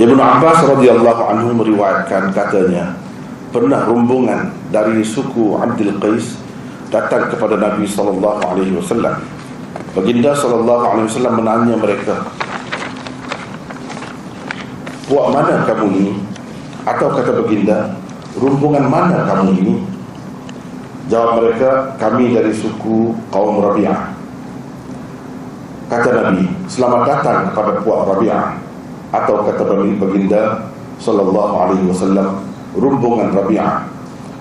Ibnu Abbas radhiyallahu anhu meriwayatkan katanya pernah rombongan dari suku Abdul Qais datang kepada Nabi sallallahu alaihi wasallam. Baginda sallallahu alaihi wasallam menanya mereka, "Puak mana kamu ini?" Atau kata baginda, "Rombongan mana kamu ini?" Jawab mereka, "Kami dari suku kaum Rabi'ah." Kata Nabi, "Selamat datang kepada puak Rabi'ah." Atau kata baginda sallallahu alaihi wasallam rombongan Rabi'ah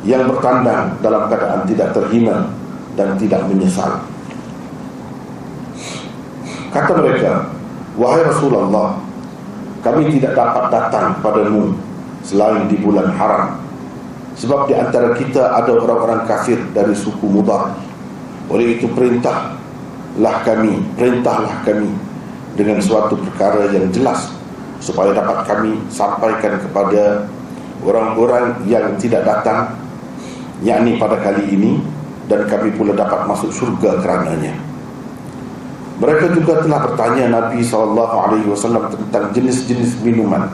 yang bertandang dalam keadaan tidak terhina dan tidak menyesal. Kata mereka, wahai Rasulullah, kami tidak dapat datang padamu selain di bulan haram. Sebab di antara kita ada orang-orang kafir dari suku Mudar. Oleh itu perintahlah kami, perintahlah kami dengan suatu perkara yang jelas supaya dapat kami sampaikan kepada orang-orang yang tidak datang yakni pada kali ini dan kami pula dapat masuk surga kerananya. Mereka juga telah bertanya Nabi SAW tentang jenis-jenis minuman.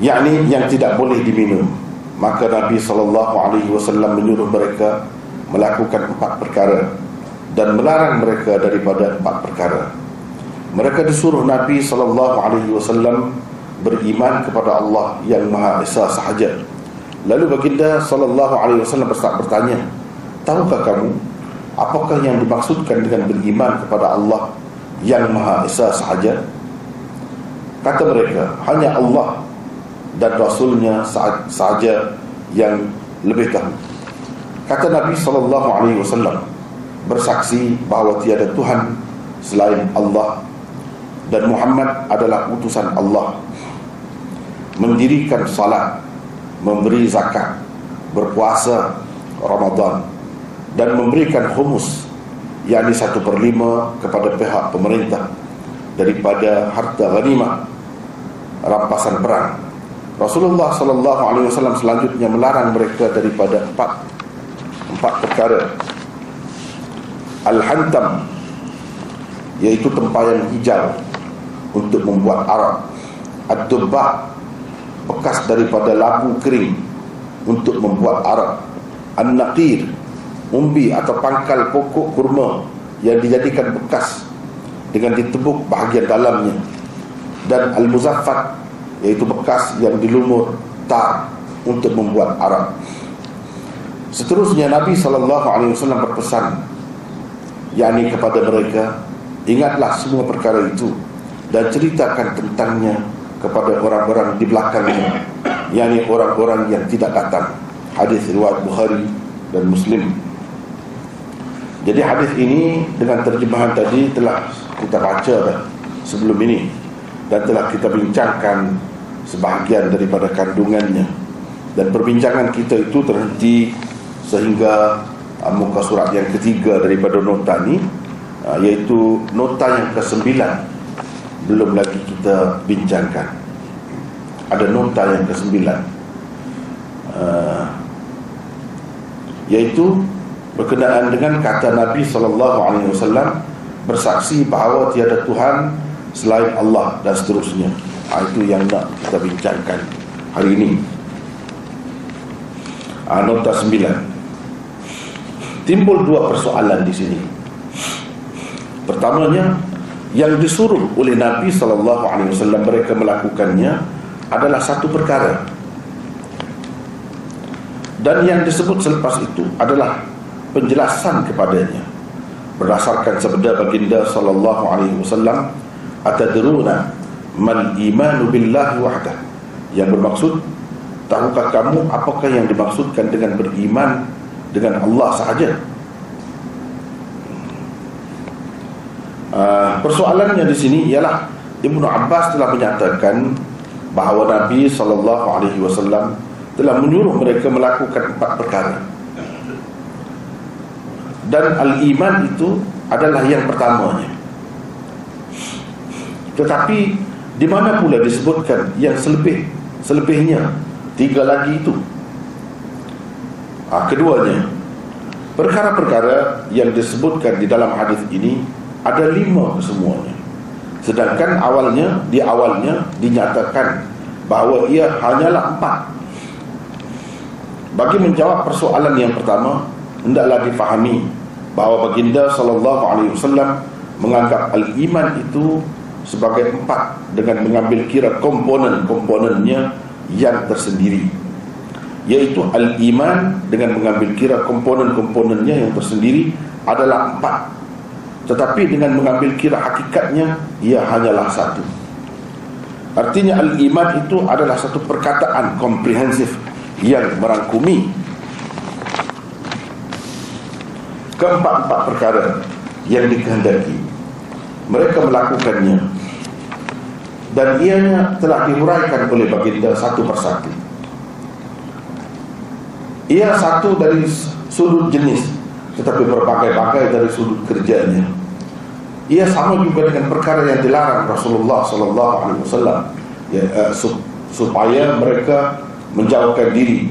Yakni yang tidak boleh diminum. Maka Nabi SAW menyuruh mereka melakukan empat perkara dan melarang mereka daripada empat perkara mereka disuruh Nabi sallallahu alaihi wasallam beriman kepada Allah yang Maha Esa sahaja. Lalu baginda sallallahu alaihi wasallam bertanya, "Tahukah kamu apakah yang dimaksudkan dengan beriman kepada Allah yang Maha Esa sahaja?" Kata mereka, "Hanya Allah dan Rasulnya sahaja yang lebih tahu." Kata Nabi sallallahu alaihi wasallam, bersaksi bahawa tiada Tuhan selain Allah dan Muhammad adalah utusan Allah. Mendirikan salat memberi zakat berpuasa Ramadan dan memberikan humus yakni satu per lima kepada pihak pemerintah daripada harta ghanimah rampasan perang. Rasulullah sallallahu alaihi wasallam selanjutnya melarang mereka daripada empat empat perkara. Al-hantam iaitu tempayan hijau untuk membuat arak ad-dubbah bekas daripada labu kering untuk membuat arak an-naqir umbi atau pangkal pokok kurma yang dijadikan bekas dengan ditebuk bahagian dalamnya. Dan al-muzaffat iaitu bekas yang dilumur tar untuk membuat arak seterusnya Nabi SAW berpesan yakni kepada mereka ingatlah semua perkara itu dan ceritakan tentangnya kepada orang-orang di belakangnya yakni orang-orang yang tidak datang. Hadis riwayat Bukhari dan Muslim. Jadi hadis ini dengan terjemahan tadi telah kita baca dah sebelum ini dan telah kita bincangkan sebahagian daripada kandungannya. Dan perbincangan kita itu terhenti sehingga uh, muka surat yang ketiga daripada nota ini uh, iaitu nota yang ke-9 belum lagi kita bincangkan. Ada nota yang ke-9 uh, iaitu berkenaan dengan kata Nabi SAW bersaksi bahawa tiada Tuhan selain Allah dan seterusnya. Ha, itu yang nak kita bincangkan hari ini. Ha, nota 9 timbul dua persoalan di sini. Pertamanya yang disuruh oleh Nabi sallallahu alaihi wasallam mereka melakukannya adalah satu perkara. Dan yang disebut selepas itu adalah penjelasan kepadanya. Berdasarkan sabda baginda sallallahu alaihi wasallam atadruna man imanu billahi wahdah? Yang bermaksud tahukah kamu apakah yang dimaksudkan dengan beriman dengan Allah sahaja Uh, persoalannya di sini ialah Ibnu Abbas telah menyatakan bahawa Nabi sallallahu alaihi wasallam telah menyuruh mereka melakukan empat perkara. Dan al-iman itu adalah yang pertamanya. Tetapi di mana pula disebutkan yang selebih selebihnya tiga lagi itu? Ah, keduanya perkara-perkara yang disebutkan di dalam hadis ini ada lima kesemuanya. Sedangkan awalnya di awalnya dinyatakan bahawa ia hanyalah empat. Bagi menjawab persoalan yang pertama hendaklah difahami bahawa baginda sallallahu alaihi wasallam menganggap al-iman itu sebagai empat dengan mengambil kira komponen-komponennya yang tersendiri yaitu al-iman dengan mengambil kira komponen-komponennya yang tersendiri adalah empat tetapi dengan mengambil kira hakikatnya ia hanyalah satu. Artinya al-iman itu adalah satu perkataan komprehensif yang merangkumi keempat-empat perkara yang dikehendaki. Mereka melakukannya. Dan ianya telah dihuraikan oleh baginda satu persatu. Ia satu dari sudut jenis tetapi berbagai-bagai dari sudut kerjanya. Ia sama juga dengan perkara yang dilarang Rasulullah sallallahu alaihi wasallam ya, uh, supaya mereka menjauhkan diri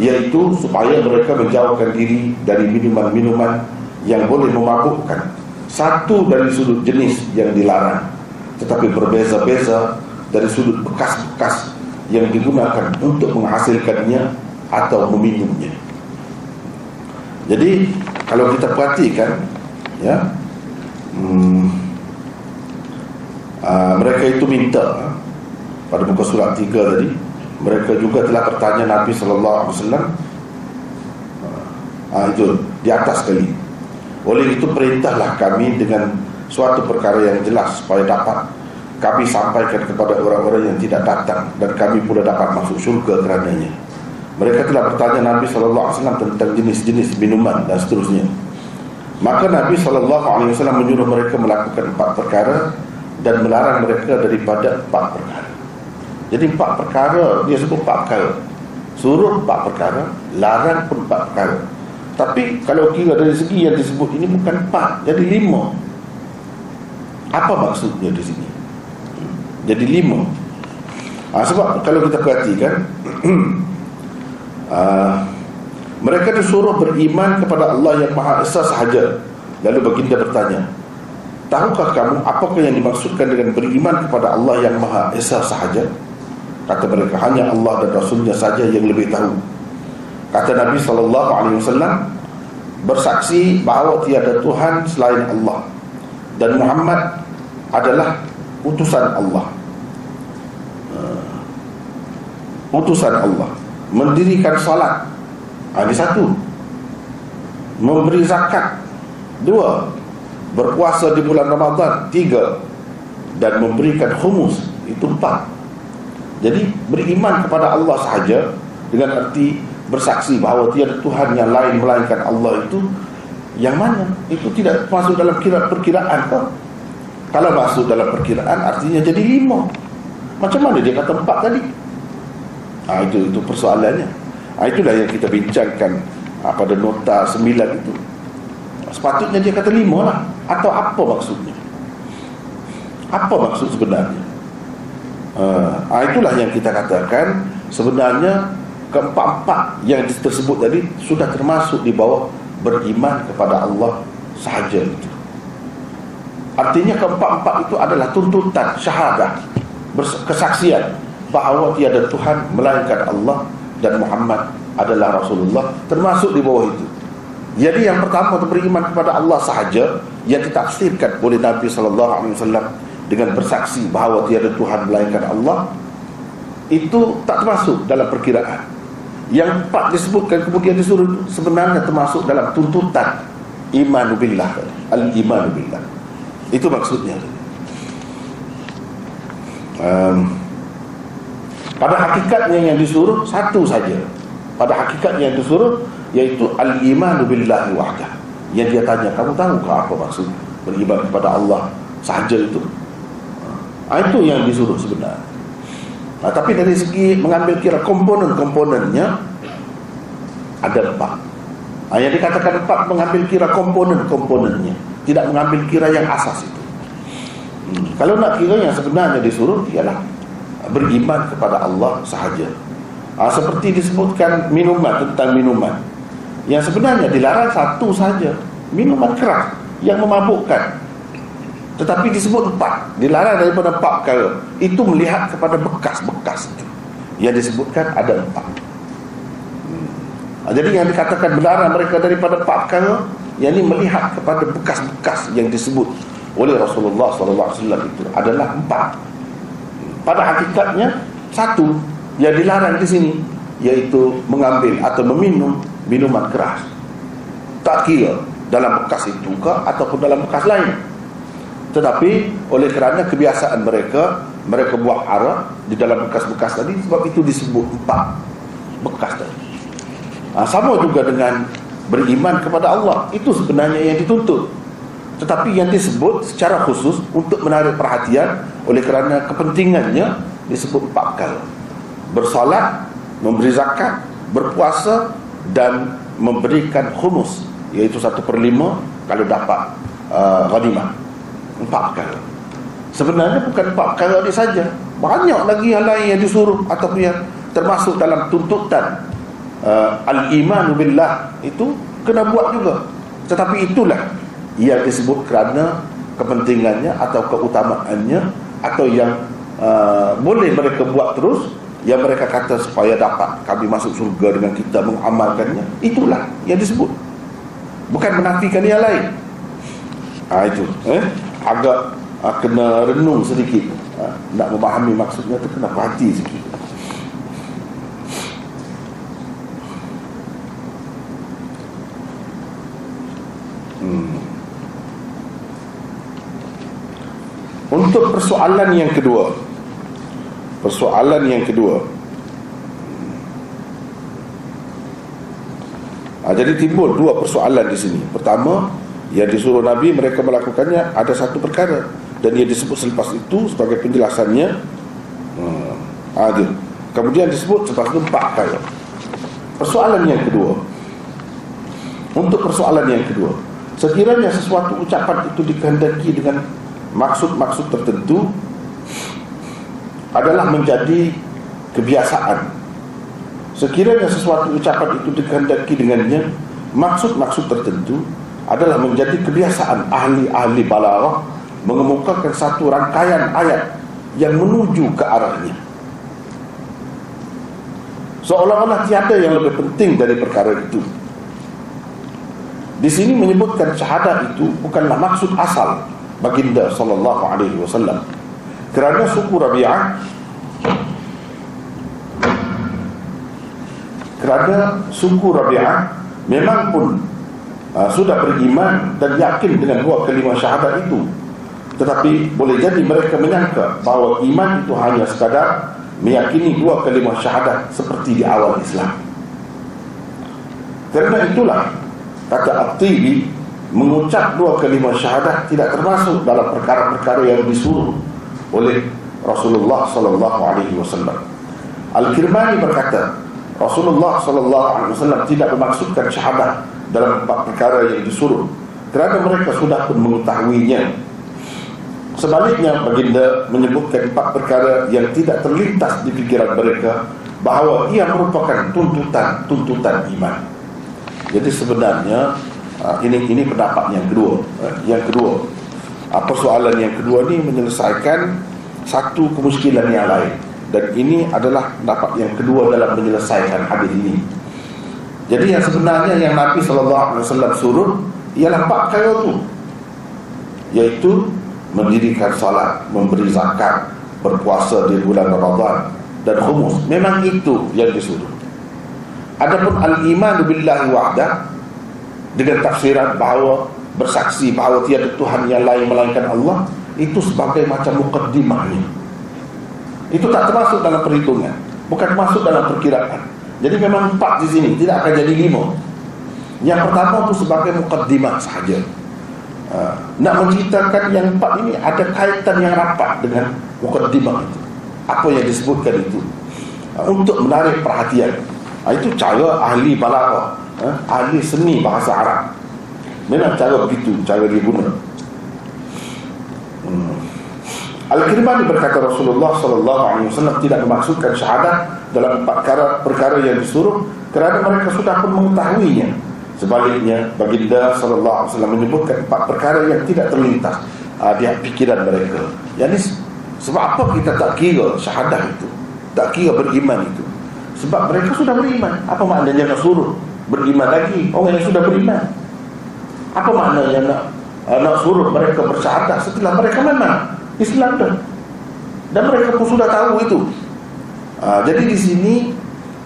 yaitu supaya mereka menjauhkan diri dari minuman-minuman yang boleh memabukkan. Satu dari sudut jenis yang dilarang tetapi berbeza-beza dari sudut bekas-bekas yang digunakan untuk menghasilkannya atau meminumnya. Jadi kalau kita perhatikan, ya, hmm, uh, mereka itu minta pada buku surat 3 tadi, mereka juga telah bertanya Nabi Sallallahu Alaihi Wasallam. Uh, itu di atas sekali. Oleh itu perintahlah kami dengan suatu perkara yang jelas supaya dapat kami sampaikan kepada orang-orang yang tidak datang dan kami pula dapat masuk syurga kerananya. Mereka telah bertanya Nabi SAW tentang jenis-jenis minuman dan seterusnya. Maka Nabi SAW menyuruh mereka melakukan empat perkara dan melarang mereka daripada empat perkara. Jadi empat perkara, dia sebut empat perkara. Suruh empat perkara, larang pun empat perkara. Tapi kalau kira dari segi yang disebut ini bukan empat, jadi lima. Apa maksudnya di sini? Jadi lima. Ha, sebab kalau kita perhatikan uh, mereka disuruh beriman kepada Allah yang Maha Esa sahaja. Lalu baginda bertanya tahukah kamu apakah yang dimaksudkan dengan beriman kepada Allah yang Maha Esa sahaja? Kata mereka hanya Allah dan Rasulnya saja yang lebih tahu. Kata Nabi SAW bersaksi bahawa tiada Tuhan selain Allah dan Muhammad adalah utusan Allah. Uh, utusan Allah mendirikan salat ada satu. Memberi zakat. Dua. Berpuasa di bulan Ramadan. Tiga. Dan memberikan humus itu empat. Jadi beriman kepada Allah sahaja dengan arti bersaksi bahawa tiada Tuhan yang lain melainkan Allah itu yang mana? Itu tidak masuk dalam kira perkiraan kau kalau masuk dalam perkiraan artinya jadi lima. Macam mana dia kata empat tadi ha, itu itu persoalannya. Ha, itulah yang kita bincangkan ha, pada nota sembilan itu. Sepatutnya dia kata lima lah. Atau apa maksudnya? Apa maksud sebenarnya? Ha, itulah yang kita katakan sebenarnya keempat-empat yang tersebut tadi sudah termasuk di bawah beriman kepada Allah sahaja itu. Artinya keempat-empat itu adalah tuntutan syahadah kesaksian bahawa tiada Tuhan melainkan Allah dan Muhammad adalah Rasulullah termasuk di bawah itu. Jadi yang pertama untuk beriman kepada Allah sahaja yang ditafsirkan oleh Nabi sallallahu alaihi wasallam dengan bersaksi bahawa tiada Tuhan melainkan Allah itu tak termasuk dalam perkiraan. Yang empat disebutkan kemudian disuruh sebenarnya termasuk dalam tuntutan iman billah al-iman billah. Itu maksudnya. Um, pada hakikatnya yang disuruh satu saja. Pada hakikatnya yang disuruh yaitu al-iman billahi wahdah. Yang dia tanya, kamu tahu ke apa maksud beriman kepada Allah saja itu? Ha, itu yang disuruh sebenarnya. Ha, tapi dari segi mengambil kira komponen-komponennya ada empat. Ha, yang dikatakan empat mengambil kira komponen-komponennya, tidak mengambil kira yang asas itu. Hmm. Kalau nak kira yang sebenarnya disuruh ialah beriman kepada Allah sahaja. Ha, seperti disebutkan minuman tentang minuman. Yang sebenarnya dilarang satu saja, minuman keras yang memabukkan. tetapi disebut empat dilarang daripada empat perkara itu melihat kepada bekas-bekas itu yang disebutkan ada empat hmm. jadi yang dikatakan dilarang mereka daripada empat perkara yang ini melihat kepada bekas-bekas yang disebut oleh Rasulullah SAW itu adalah empat pada hakikatnya satu yang dilarang di sini yaitu mengambil atau meminum minuman keras. Tak kira dalam bekas itu ke ataupun dalam bekas lain. Tetapi oleh kerana kebiasaan mereka mereka buat arak di dalam bekas-bekas tadi sebab itu disebut empat bekas tadi. Ha, sama juga dengan beriman kepada Allah. Itu sebenarnya yang dituntut tetapi yang disebut secara khusus untuk menarik perhatian oleh kerana kepentingannya disebut empat perkara bersolat memberi zakat berpuasa dan memberikan humus iaitu satu per lima kalau dapat uh, ghanimah. Empat perkara sebenarnya bukan empat perkara ini saja. Banyak lagi yang lain yang disuruh ataupun yang termasuk dalam tuntutan uh, al-iman billah. Itu kena buat juga. Tetapi itulah yang disebut kerana kepentingannya atau keutamaannya atau yang uh, boleh mereka buat terus yang mereka kata supaya dapat kami masuk surga dengan kita mengamalkannya itulah yang disebut. Bukan menafikan yang lain. Ha, itu. Eh? agak uh, kena renung sedikit. Uh, nak memahami maksudnya tu kena perhati sikit. Hmm. Untuk persoalan yang kedua persoalan yang kedua Ha, jadi timbul dua persoalan di sini. Pertama, yang disuruh Nabi mereka melakukannya ada satu perkara dan ia disebut selepas itu sebagai penjelasannya hmm, adil. Kemudian disebut selepas itu empat perkara. Persoalan yang kedua. Untuk persoalan yang kedua, sekiranya sesuatu ucapan itu dikehendaki dengan maksud-maksud tertentu adalah menjadi kebiasaan. Sekiranya sesuatu ucapan itu dikehendaki dengannya maksud-maksud tertentu adalah menjadi kebiasaan. Ahli-ahli balarah mengemukakan satu rangkaian ayat yang menuju ke arahnya. Seolah-olah tiada yang lebih penting dari perkara itu. Di sini menyebutkan syahadat itu bukanlah maksud asal baginda sallallahu alaihi wasallam. Kerana suku Rabi'ah kerana suku Rabi'ah memang pun uh, sudah beriman dan yakin dengan dua kelima syahadat itu. Tetapi boleh jadi mereka menyangka bahawa iman itu hanya sekadar meyakini dua kelima syahadat seperti di awal Islam. Kerana itulah kata At-Tibi mengucap dua kelima syahadat tidak termasuk dalam perkara-perkara yang disuruh oleh Rasulullah sallallahu alaihi wasallam. Al-Kirmani berkata, Rasulullah sallallahu alaihi wasallam tidak memaksudkan syahadat dalam empat perkara yang disuruh. Kerana mereka sudah pun mengetahuinya. Sebaliknya baginda menyebutkan empat perkara yang tidak terlintas di fikiran mereka bahawa ia merupakan tuntutan-tuntutan iman. Jadi sebenarnya ah, ini ini pendapat yang kedua. Ah, yang kedua ah, persoalan yang kedua ni menyelesaikan satu kemuskilan yang lain. Dan ini adalah pendapat yang kedua dalam menyelesaikan hadis ini. Jadi yang sebenarnya yang Nabi SAW suruh Ialah empat perkara itu Iaitu Mendirikan salat Memberi zakat Berpuasa di bulan Ramadan Dan humus Memang itu yang disuruh Adapun al-iman billahi wa'dah Dengan tafsiran bahawa Bersaksi bahawa tiada Tuhan yang lain melainkan Allah Itu sebagai macam mukaddimahnya Itu tak termasuk dalam perhitungan Bukan masuk dalam perkiraan. Jadi memang empat di sini Tidak akan jadi lima. Yang pertama itu sebagai mukaddimah sahaja. Uh, Nak menceritakan yang empat ini Ada kaitan yang rapat dengan mukaddimah itu. Apa yang disebutkan itu. Uh, Untuk menarik perhatian. Uh, Itu cara ahli balagah uh, Ahli seni bahasa Arab. Memang cara begitu Cara dia guna. Hmm. Al-Kirmani berkata Rasulullah sallallahu alaihi wasallam tidak memaksudkan syahadat dalam perkara, perkara yang disuruh kerana mereka sudah pun mengetahuinya. Sebaliknya baginda sallallahu alaihi wasallam menyebutkan empat perkara yang tidak terlintas uh, di pikiran mereka. Yang ini sebab apa kita tak kira syahadah itu? Tak kira beriman itu? Sebab mereka sudah beriman. Apa maknanya nak suruh beriman lagi. Orang yang sudah beriman. Apa maknanya nak uh, nak suruh mereka bersyahadah setelah mereka memang Islam dah. Dan mereka pun sudah tahu itu. Uh, jadi di sini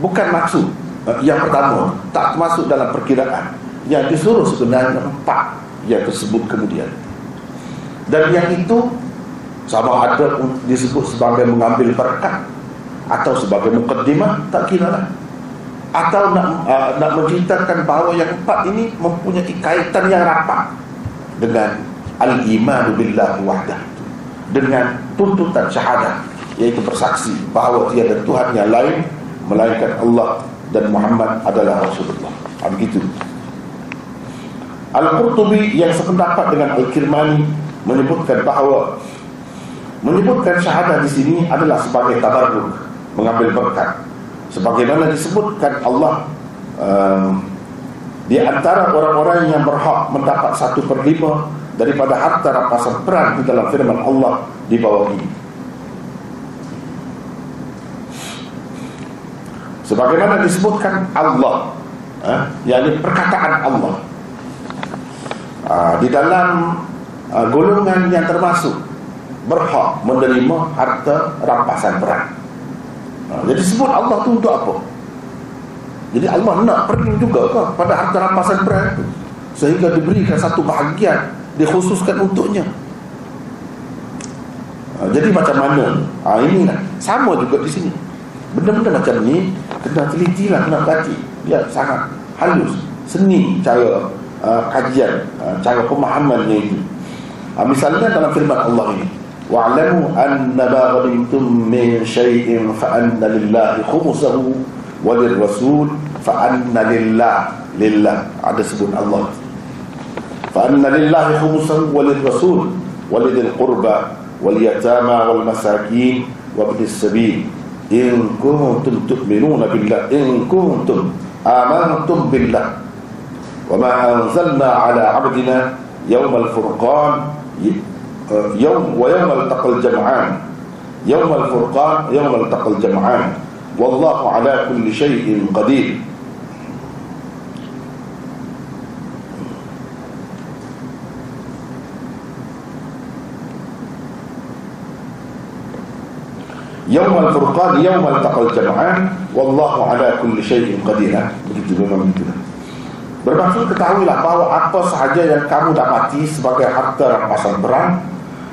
bukan maksud uh, yang pertama tak masuk dalam perkiraan. Yang disuruh sebenarnya empat yang tersebut kemudian. Dan yang itu sama ada disebut sebagai mengambil berkat atau sebagai mukaddimah tak kira lah atau nak uh, nak menceritakan bahawa yang empat ini mempunyai kaitan yang rapat dengan al-iman billah wahdah dengan tuntutan syahadah yaitu bersaksi bahawa tiada Tuhan yang lain melainkan Allah dan Muhammad adalah Rasulullah. Ha, begitu. Al-Qurtubi yang sependapat dengan Al-Kirmani menyebutkan bahawa menyebutkan syahadah di sini adalah sebagai tabarruk, mengambil berkat. Sebagaimana disebutkan Allah um, di antara orang-orang yang berhak mendapat satu per lima daripada harta rampasan perang di dalam firman Allah di bawah ini. Sebagaimana disebutkan Allah, eh, yakni perkataan Allah uh, di dalam uh, golongan yang termasuk berhak menerima harta rampasan perang. Uh, jadi sebut Allah tu untuk apa? Jadi Allah nak pergi juga ke pada harta rampasan perang itu sehingga diberikan satu bahagian dikhususkan untuknya. Ha, jadi macam mana? Ha, ini sama juga di sini. Benda-benda macam ni kena teliti lah kena berhati dia sangat halus. Seni cara uh, kajian uh, cara pemahamannya itu. Uh, misalnya dalam firman Allah ini wa'lamu anna baghadim min syai'in fa'anna lillahi khumusahu walir rasul fa'anna lillah lillah ada sebut Allah فأن لله خمسا وللرسول ولذي القربى واليتامى والمساكين وابن السبيل. إن كنتم تؤمنون بالله إن كنتم آمنتم بالله. وما أنزلنا على عبدنا يوم الفرقان يوم ويوم التقى الجمعان. يوم الفرقان يوم التقى الجمعان. والله على كل شيء قدير. يوم الفرقان يوم التقى الجمعان. والله على كل شيء قدير. bermaksud ketahuilah bahwa apa sahaja yang kamu dapati sebagai harta rampasan perang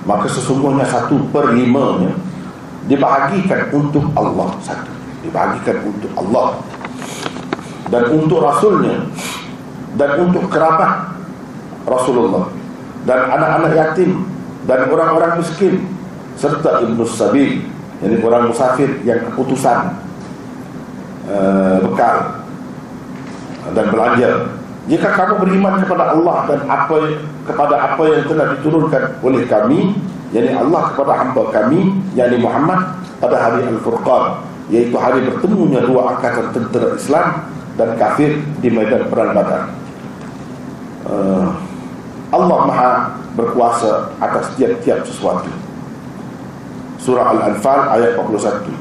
maka sesungguhnya satu per limanya dibahagikan untuk Allah satu dibahagikan untuk Allah dan untuk Rasulnya dan untuk kerabat Rasulullah dan anak-anak yatim dan orang-orang miskin serta ibnu sabil jadi orang musafir yang keputusan uh, bekal dan belanja. Jika kamu beriman kepada Allah dan apa kepada apa yang telah diturunkan oleh kami, yakni Allah kepada hamba kami, yakni Muhammad pada hari Al-Furqan, yaitu hari bertemunya dua angkatan tentera Islam dan kafir di medan perang Badar. Uh, Allah Maha berkuasa atas tiap-tiap sesuatu surah Al-Anfal ayat 41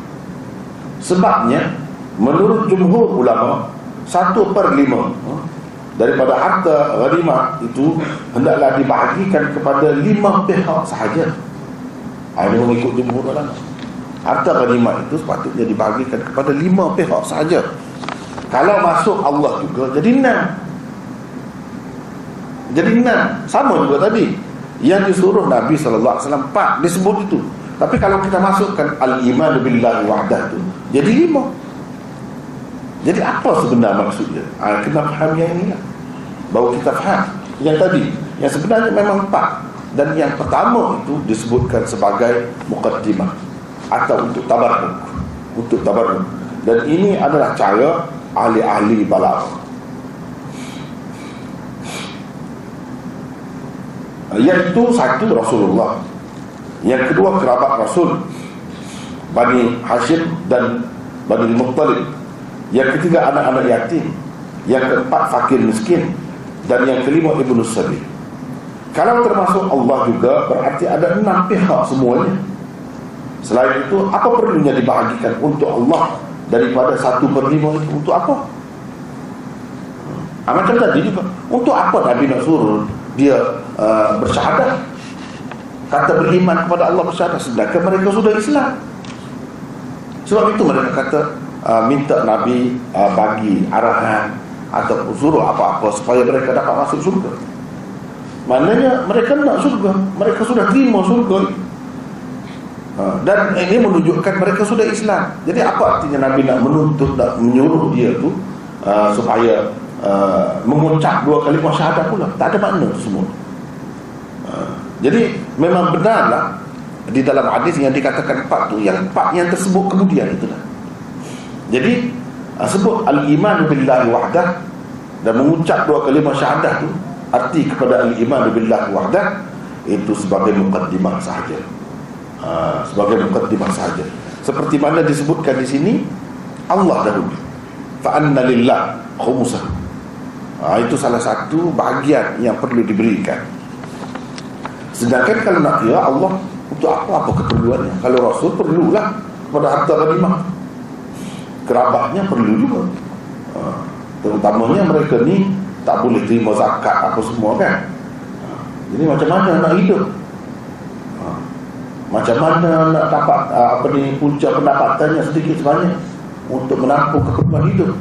sebabnya menurut jumhur ulama satu per lima ha, daripada harta ghanimah itu hendaklah dibahagikan kepada lima pihak sahaja. Ha, ini mengikut jumhur ulama harta ghanimah itu sepatutnya dibahagikan kepada lima pihak sahaja. Kalau masuk Allah juga jadi enam. Jadi enam. Sama juga tadi. Yang disuruh Nabi SAW empat disebut itu. Tapi kalau kita masukkan al-iman billahi wahdah tu jadi lima. Jadi apa sebenarnya maksudnya? Ha, kena faham yang ini lah. Bahawa kita faham yang tadi. Yang sebenarnya memang empat. Dan yang pertama itu disebutkan sebagai muqaddimah. Atau untuk tabarruk. Untuk tabarruk. Dan ini adalah cara ahli-ahli balagh. Yang itu satu Rasulullah yang kedua kerabat Rasul Bani Hashim dan Bani Muttalib Yang ketiga anak-anak yatim. Yang keempat fakir miskin. Dan yang kelima Ibnu Sabi kalau termasuk Allah juga berarti ada enam pihak semuanya. Selain itu apa perlunya dibahagikan untuk Allah daripada satu per lima itu? Untuk apa? Ha, macam tadi juga. Untuk apa Nabi nak suruh dia uh, bersyahadat? Kata beriman kepada Allah bersyahadat sedangkan mereka sudah Islam. Sebab itu mereka kata uh, minta Nabi uh, bagi arahan atau suruh apa-apa supaya mereka dapat masuk surga maknanya mereka nak surga mereka sudah terima surga uh, dan ini menunjukkan mereka sudah Islam. Jadi apa artinya Nabi nak menuntut nak menyuruh dia tu? Uh, supaya uh, mengucap dua kali syahadat pula. Tak ada makna semua. Uh, jadi memang benarlah di dalam hadis yang dikatakan empat tu yang empat yang tersebut kemudian itulah jadi uh, sebut al-iman billahi wahdah dan mengucap dua kalimah syahadah tu arti kepada al-iman billahi wahdah itu sebagai mukaddimah sahaja. Ha, sebagai mukaddimah sahaja. Seperti mana disebutkan di sini? Allah dahulu. Fa anna lillah khumusah ha, itu salah satu bahagian yang perlu diberikan. Sedangkan kalau nak kira Allah untuk apa apa keperluannya? Kalau Rasul perlulah pada harta ghanimah kerabatnya perlu juga. Ha, terutamanya mereka ni tak boleh terima zakat apa semua kan. Ha, jadi macam mana nak hidup? Ha, macam mana nak dapat apa ni punca pendapatannya sedikit sebanyak untuk menampung kekepuan hidup?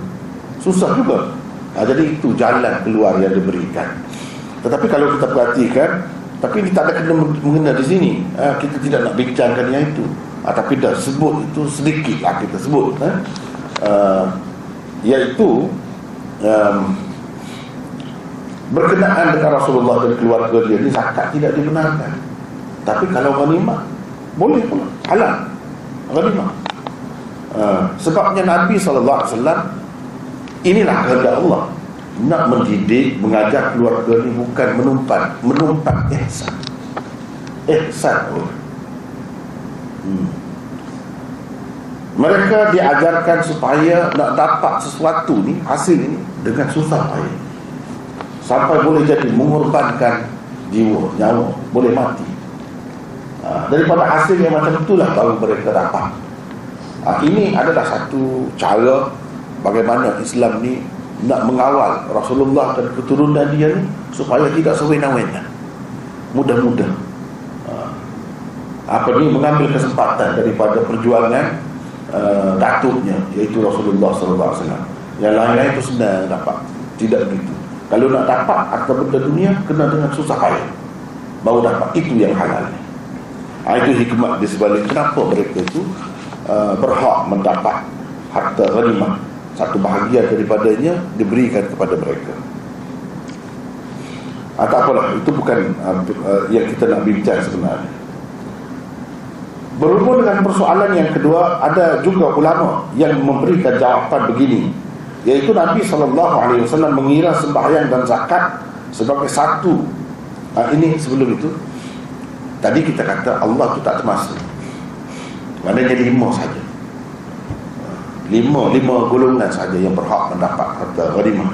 Susah juga. Jadi itu jalan keluar yang diberikan. Tetapi kalau kita perhatikan tapi ini tak kena mengena di sini. Kita tidak nak bincangkan yang itu. Tapi dah sebut itu sedikit lah kita sebut uh, iaitu um, berkenaan dengan Rasulullah dan keluarga dia ini zakat tidak dibenarkan. Tapi kalau ghanimah boleh pun halal. Ghanimah. Uh, sebabnya Nabi SAW inilah kehendak Allah. Nak mendidik mengajar keluarga ini bukan menumpat menumpat ihsan. Ihsan. Hmm. Mereka diajarkan supaya nak dapat sesuatu ni Hasil ni dengan susah payah. Sampai boleh jadi mengorbankan jiwa, nyawa Boleh mati. Ha, Daripada hasil yang macam itulah baru mereka dapat. Ha, Ini adalah satu cara Bagaimana Islam ni nak mengawal Rasulullah dan keturunan dia ni Supaya tidak sewenang-wenang. Mudah-mudah. Ha, Apa ni mengambil kesempatan daripada perjuangan uh, datuknya iaitu Rasulullah sallallahu alaihi wasallam. Yang lain-lain itu senang dapat. Tidak begitu. Kalau nak dapat harta benda dunia kena dengan susah payah. Baru dapat itu yang halal. Ha, itu hikmah di sebalik kenapa mereka itu uh, berhak mendapat harta ghanimah satu bahagian daripadanya diberikan kepada mereka. Ha, apalah itu bukan uh, uh, yang kita nak bincang sebenarnya. Berhubung dengan persoalan yang kedua Ada juga ulama yang memberikan jawapan begini. Iaitu Nabi SAW mengira sembahyang dan zakat Sebagai satu. Nah, Ini sebelum itu Tadi kita kata Allah itu tak termasuk. Maknanya lima saja. Lima, lima golongan saja yang berhak mendapat harta ghanimah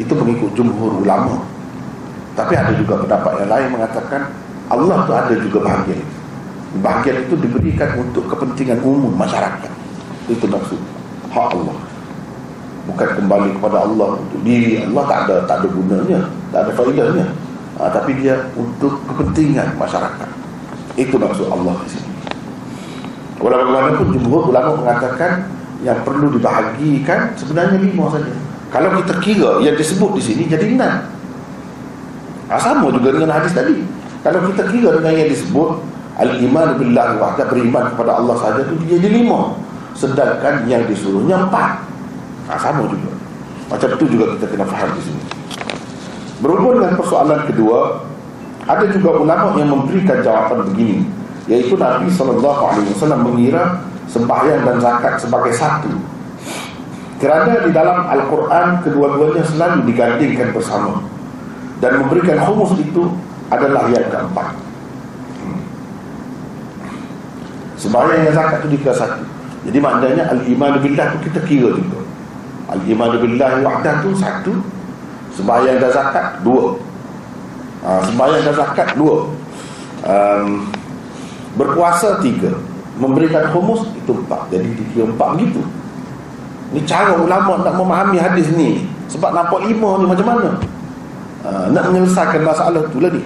Itu mengikut jumhur ulama. Tapi ada juga pendapat yang lain mengatakan Allah itu ada juga bahagian bahagian itu diberikan untuk kepentingan umum masyarakat. Itu maksud hak Allah. Bukan kembali kepada Allah untuk diri. Allah tak ada tak ada gunanya tak ada faedahnya. Ha, tapi dia untuk kepentingan masyarakat. Itu maksud Allah ulama-ulama pun jumhur ulama mengatakan yang perlu dibahagikan sebenarnya lima saja. Kalau kita kira yang disebut di sini jadi enam. Ha, sama juga dengan hadis tadi. Kalau kita kira dengan yang disebut Al-iman billah wahda beriman kepada Allah saja itu dia jadi lima. Sedangkan yang disuruhnya empat. Nah, Sama juga. Macam itu juga kita kena faham di sini. Berhubung dengan persoalan kedua Ada juga ulama yang memberikan jawapan begini. Iaitu Nabi SAW mengira Sembahyang dan zakat sebagai satu. Kerana di dalam Al-Quran Kedua-duanya selalu digandingkan bersama. Dan memberikan humus itu adalah yang keempat Sembahyang yang zakat itu dikira satu. Jadi maknanya Al-Iman Billah itu kita kira juga Al-Iman Billah wahdah itu satu. Sembahyang dan zakat dua. Uh, sembahyang dan zakat dua. Um, berpuasa tiga. Memberikan humus itu empat. Jadi tiga empat begitu. Ni cara ulama nak memahami hadis ni. Sebab nampak lima ni macam mana? Uh, nak menyelesaikan masalah tu lah ni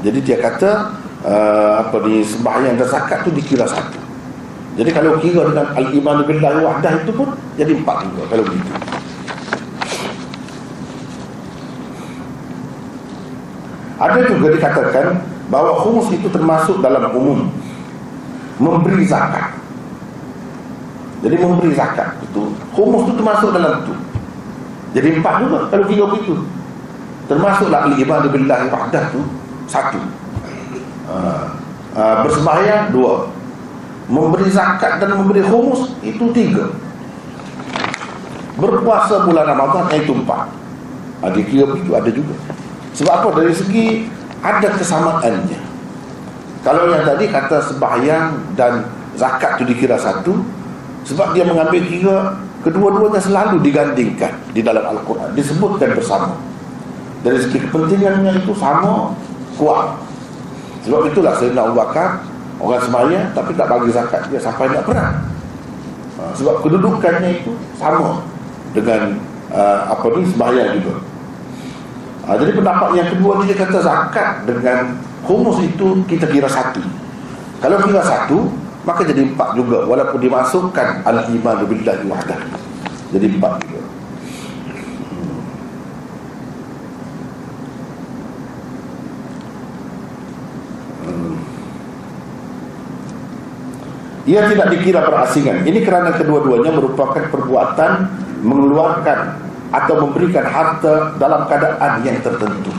jadi dia kata uh, apa ni sembahyang dan zakat tu dikira satu. Jadi kalau kira dengan al-iman billahi wahdah itu pun jadi empat juga kalau begitu. Ada juga dikatakan bahawa humus itu termasuk dalam umum. Memberi zakat. Jadi memberi zakat itu humus itu termasuk dalam itu. Jadi empat juga kalau tiga begitu. Termasuklah al-iman billahi wahdah itu satu uh, uh, bersembahyang dua. Memberi zakat dan memberi humus itu tiga. Berpuasa bulan Ramadan itu empat. Ada kira begitu ada juga. Sebab apa? Dari segi ada kesamaannya. Kalau yang tadi kata sembahyang dan zakat itu dikira satu sebab dia mengambil kira kedua-duanya selalu digandingkan di dalam Al-Quran. Disebutkan bersama. Dari segi kepentingannya itu sama kuat sebab itulah Sayyidina Abu Bakar orang sembahyang tapi tak bagi zakat dia sampai nak perang ha, sebab kedudukannya itu sama dengan uh, apa ni sembahyang juga Ha, jadi pendapat yang kedua dia kata zakat dengan humus itu kita kira satu. Kalau kira satu, maka jadi empat juga walaupun dimasukkan al-iman billahi wahdah. Jadi empat juga. Hmm. Ia tidak dikira berasingan. Ini kerana kedua-duanya merupakan perbuatan mengeluarkan atau memberikan harta dalam keadaan yang tertentu.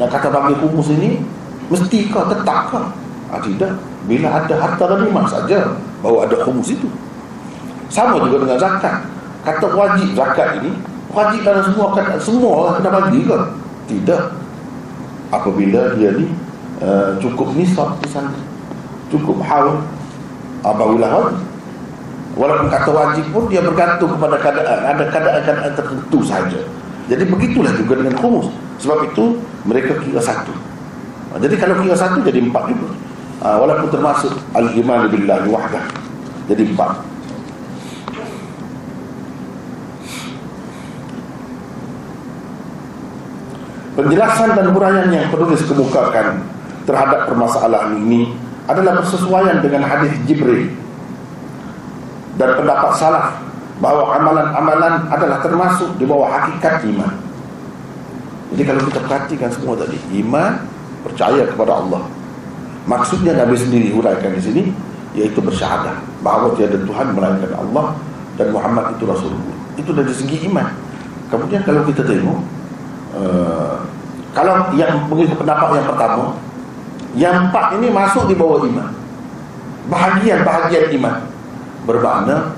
Nak kata bagi kumus ini, mesti kau tetap kau? Ah, tidak. Bila ada harta ghanimah saja, baru ada kumus itu. Sama juga dengan zakat. Kata wajib zakat ini, wajib dalam semua keadaan, semua orang kena bagi ke? Tidak. Apabila dia ni uh, cukup nisab di sana, cukup haul, barulah wajib. Walaupun kata wajib pun dia bergantung kepada keadaan. Ada keadaan-keadaan tertentu saja Jadi begitulah juga dengan khumus. Sebab itu mereka kira satu. Ha, Jadi kalau kira satu jadi empat juga. Ha, Walaupun termasuk Al-Iman Billah Wahdah Jadi empat. Penjelasan dan huraian yang penulis kemukakan terhadap permasalahan ini adalah bersesuaian dengan hadis Jibril dan pendapat salah bahawa amalan-amalan adalah termasuk di bawah hakikat iman. Jadi kalau kita perhatikan semua tadi, iman percaya kepada Allah. Maksudnya Nabi sendiri huraikan di sini yaitu bersyahadah bahawa tiada Tuhan melainkan Allah dan Muhammad itu Rasulullah. Itu dari segi iman. Kemudian kalau kita tengok uh, kalau yang mengikut pendapat yang pertama yang empat ini masuk di bawah iman. Bahagian-bahagian iman bermakna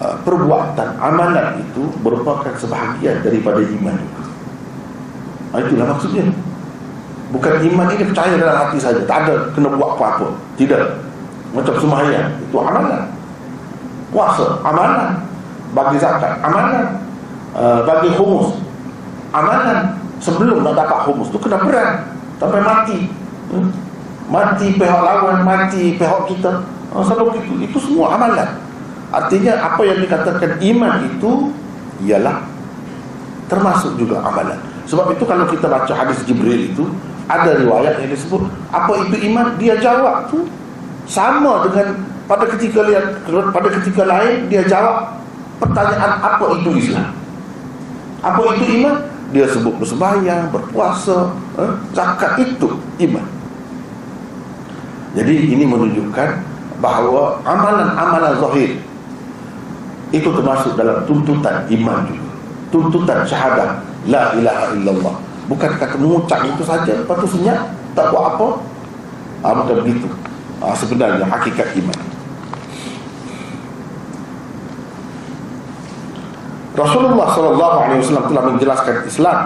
uh, perbuatan amalan itu merupakan sebahagian daripada iman itu. Ha, itulah maksudnya. Bukan iman ini percaya dalam hati saja, tak ada kena buat apa-apa. Tidak. Macam sembahyang itu amalan. Puasa amalan. Bagi zakat amalan. Uh, bagi humus amalan. Sebelum nak dapat humus tu kena perang sampai mati. Hmm? Mati pihak lawan, mati pihak kita. Oh, selalu itu, itu semua amalan. Artinya apa yang dikatakan iman itu ialah termasuk juga amalan. Sebab itu kalau kita baca hadis Jibril itu ada riwayat yang disebut apa itu iman dia jawab tu sama dengan pada ketika lihat pada ketika lain dia jawab pertanyaan apa itu Islam. Apa itu iman? Dia sebut bersembahyang, berpuasa, eh, zakat itu iman. Jadi ini menunjukkan bahawa amalan-amalan zahir itu termasuk dalam tuntutan iman juga. Tuntutan syahadah la ilaha illallah. Bukan kata mengucap itu saja? Lepas tu senyap tak buat apa? Ah, bukan begitu. Ah, sebenarnya hakikat iman. Rasulullah SAW telah menjelaskan Islam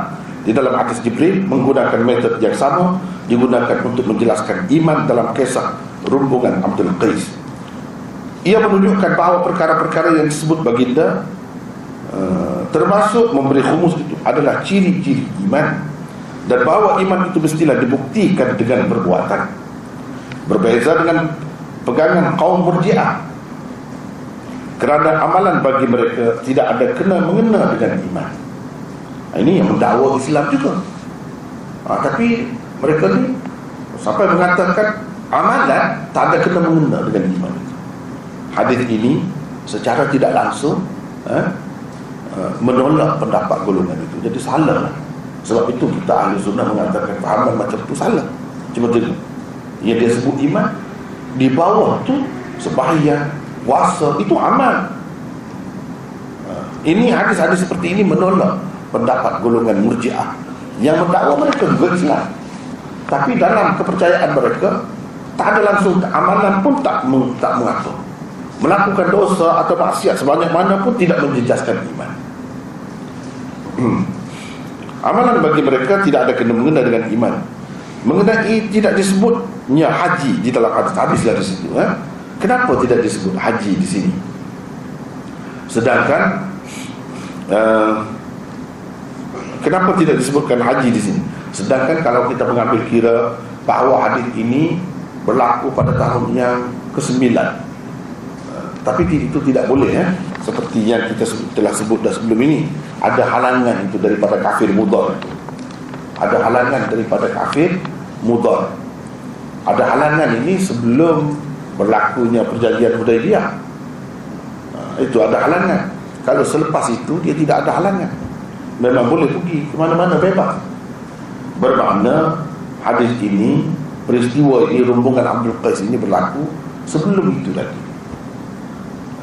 di dalam hadis Jibril menggunakan metode yang sama digunakan untuk menjelaskan iman dalam kisah rombongan Abdul Qais. Ia menunjukkan bahawa perkara-perkara yang disebut baginda uh, termasuk memberi khumus itu adalah ciri-ciri iman. Dan bahawa iman itu mestilah dibuktikan dengan perbuatan. Berbeza dengan pegangan kaum murjiah. Kerana amalan bagi mereka tidak ada kena mengena dengan iman. Ini yang mendakwa Islam juga. Ha, tapi mereka ni sampai mengatakan amalan tak ada kena mengena dengan iman. Hadis ini secara tidak langsung eh, menolak pendapat golongan itu. Jadi salah. Lah sebab itu kita ahli sunnah mengatakan fahaman macam itu salah. Cuma tu yang dia sebut iman di bawah tu sebahagian puasa itu amal ini hadis-hadis seperti ini menolak pendapat golongan murjiah yang mendakwa mereka juga Islam tapi dalam kepercayaan mereka tak ada langsung amalan pun tak tak mengatur. Melakukan dosa atau maksiat sebanyak mana pun tidak menjejaskan iman. Hmm. Amalan bagi mereka tidak ada kena mengena dengan iman. Mengenai tidak disebutnya haji di dalam hadis Habislah di situ eh? Kenapa tidak disebut haji di sini? Sedangkan uh, Kenapa tidak disebutkan haji di sini Sedangkan kalau kita mengambil kira Bahawa hadis ini Berlaku pada tahun yang ke-9 uh, Tapi itu tidak boleh eh? Seperti yang kita telah sebut dah sebelum ini ada halangan itu daripada kafir mudar ada halangan daripada kafir mudar ada halangan ini sebelum berlakunya perjanjian Hudaybiyah. Ha, itu ada halangan. Kalau selepas itu dia tidak ada halangan. Memang boleh pergi ke mana-mana bebas bermakna hadis ini peristiwa ini rombongan Abdul Qais ini berlaku sebelum itu lagi.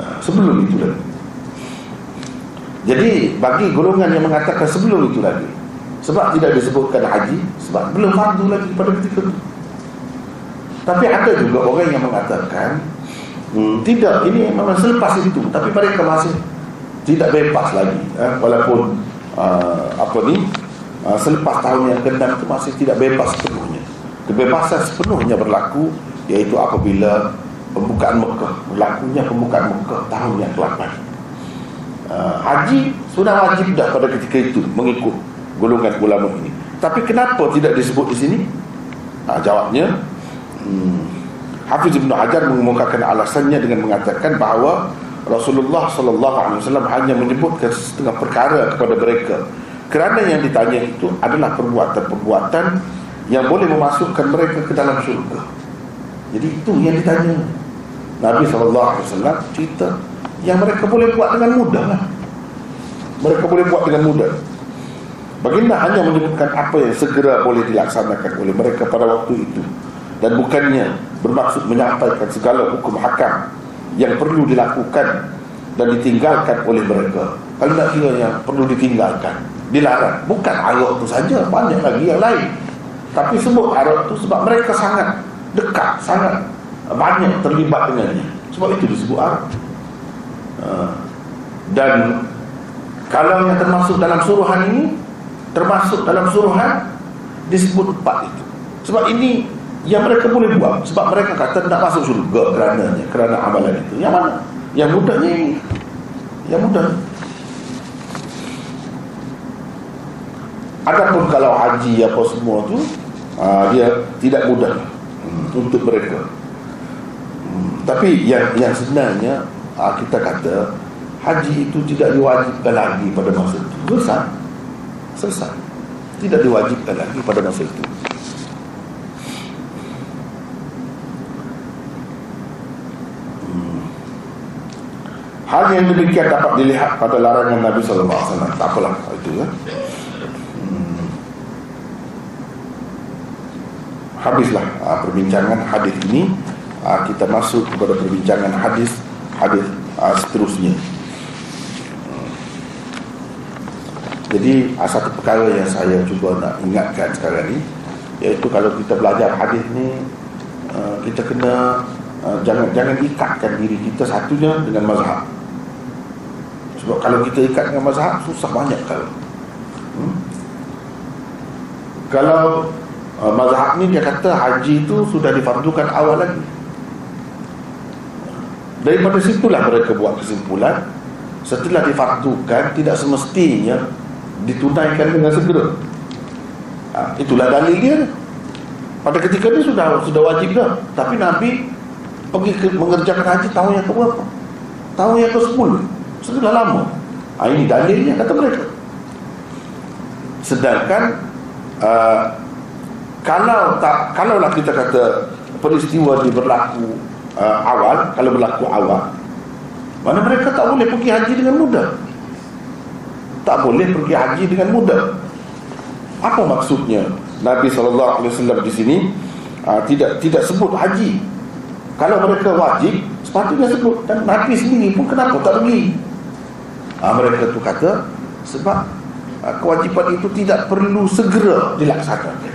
Ha, sebelum itu lagi. Jadi bagi golongan yang mengatakan sebelum itu lagi Sebab tidak disebutkan haji Sebab belum fardu lagi pada ketika itu. Tapi ada juga orang yang mengatakan hmm, Tidak, ini memang selepas itu Tapi mereka masih tidak bebas lagi eh, Walaupun uh, Apa ni uh, Selepas tahun yang ke itu masih tidak bebas sepenuhnya. Kebebasan sepenuhnya berlaku Iaitu apabila Pembukaan Mekah Berlakunya pembukaan Mekah Tahun yang ke-8 uh, haji sudah wajib dah pada ketika itu mengikut golongan ulama ini. Tapi kenapa tidak disebut di sini? Uh, jawabnya hmm, Hafiz Ibn Hajar mengemukakan alasannya dengan mengatakan bahawa Rasulullah sallallahu alaihi wasallam hanya menyebutkan setengah perkara kepada mereka kerana yang ditanya itu adalah perbuatan-perbuatan yang boleh memasukkan mereka ke dalam syurga. Jadi itu yang ditanya. Nabi wasallam cerita yang mereka boleh buat dengan mudah lah. mereka boleh buat dengan mudah. Baginda hanya menyebutkan apa yang segera boleh dilaksanakan oleh mereka pada waktu itu. Dan bukannya bermaksud menyampaikan segala hukum hakam yang perlu dilakukan dan ditinggalkan oleh mereka. Kalau nak kira yang perlu ditinggalkan dilarang. Bukan Arab itu saja banyak lagi yang lain. Tapi sebut Arab itu sebab mereka sangat dekat sangat banyak terlibat dengannya. Sebab itu disebut Arab Ah. dan kalau yang termasuk dalam suruhan ini termasuk dalam suruhan disebut empat itu. Sebab ini yang mereka boleh buat. Sebab mereka kata tidak masuk surga kerana kerana amalan itu. Yang mana? Yang mudahnya ini. Yang mudah adapun kalau haji apa semua tu ah, dia tidak mudah hmm, untuk mereka. Hmm, tapi yang yang sebenarnya ha, kita kata haji itu tidak diwajibkan lagi pada masa itu. Selesai. Selesai. Tidak diwajibkan lagi pada masa itu. Hmm. Hal yang demikian dapat dilihat pada larangan Nabi SAW Tak apalah itu ya. Habislah uh, perbincangan hadis ini. Uh, Kita masuk kepada perbincangan hadis hadis uh, seterusnya. Jadi uh, satu perkara yang saya cuba nak ingatkan sekarang ni iaitu kalau kita belajar hadis ni uh, kita kena uh, jangan jangan ikatkan diri kita satunya dengan mazhab. Sebab kalau kita ikat dengan mazhab susah banyak kalau. Hmm? kalau uh, mazhab ni dia kata haji itu sudah difardukan awal lagi. Daripada situlah mereka buat kesimpulan Setelah difardukan Tidak semestinya Ditunaikan dengan segera. Ha, itulah dalil dia. Pada ketika ini sudah sudah wajib dah. Tapi Nabi pergi ke, mengerjakan haji tahun yang ke berapa tahun yang ke 10 sudah lama. Ha, ini dalilnya kata mereka. Sedangkan uh, kalau tak kalaulah kita kata peristiwa ini berlaku uh, awal kalau berlaku awal mana mereka tak boleh pergi haji dengan mudah? Tak boleh pergi haji dengan mudah. Apa maksudnya? Nabi SAW di sini uh, tidak tidak sebut haji. Kalau mereka wajib sepatutnya sebut. Dan Nabi sendiri pun kenapa tak pergi? Uh, mereka tu kata sebab uh, kewajipan itu tidak perlu segera dilaksanakan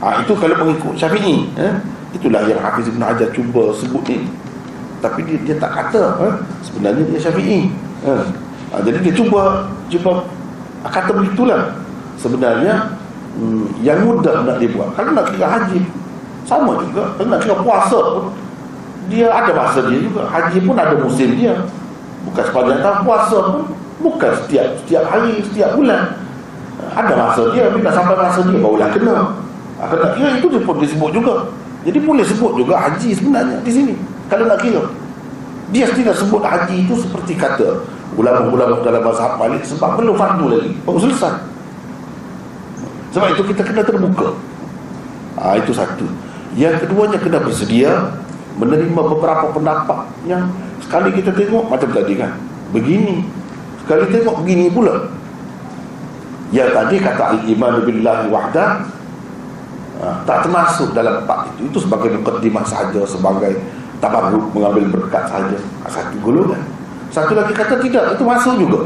Ha, itu kalau mengikut Syafi'i eh? Itulah yang Hafiz Ibn Hajar cuba sebut ni. Tapi dia, dia tak kata eh? Sebenarnya dia Syafi'i eh? ha, Jadi dia cuba Cuba kata begitulah. Sebenarnya hmm, Yang mudah nak dibuat Kalau nak kira haji Sama juga. Kalau nak kira puasa pun Dia ada masa dia juga. Haji pun ada musim dia. Bukan sepanjang tahun Puasa pun Bukan setiap setiap hari Setiap bulan. Ada masa dia Bila sampai masa dia Barulah kena Kalau nak kira itu dia pun disebut juga. Jadi boleh sebut juga haji sebenarnya di sini. Kalau nak kira. Dia tidak sebut haji itu seperti kata Ulama-ulama dalam mazhab Malik Sebab belum fardu lagi. Baru selesai. Sebab itu kita kena terbuka. Ha, Itu satu. Yang keduanya kena bersedia Menerima beberapa pendapat Yang sekali kita tengok Macam tadi kan. Begini. Sekali tengok begini pula. Yang tadi kata Al-Iman Billahi Wahdah ha, tak termasuk dalam empat itu. Itu sebagai mukadimah sahaja sebagai tabarruk mengambil berkat sahaja. Ha, satu golongan. Satu lagi kata tidak itu masuk juga.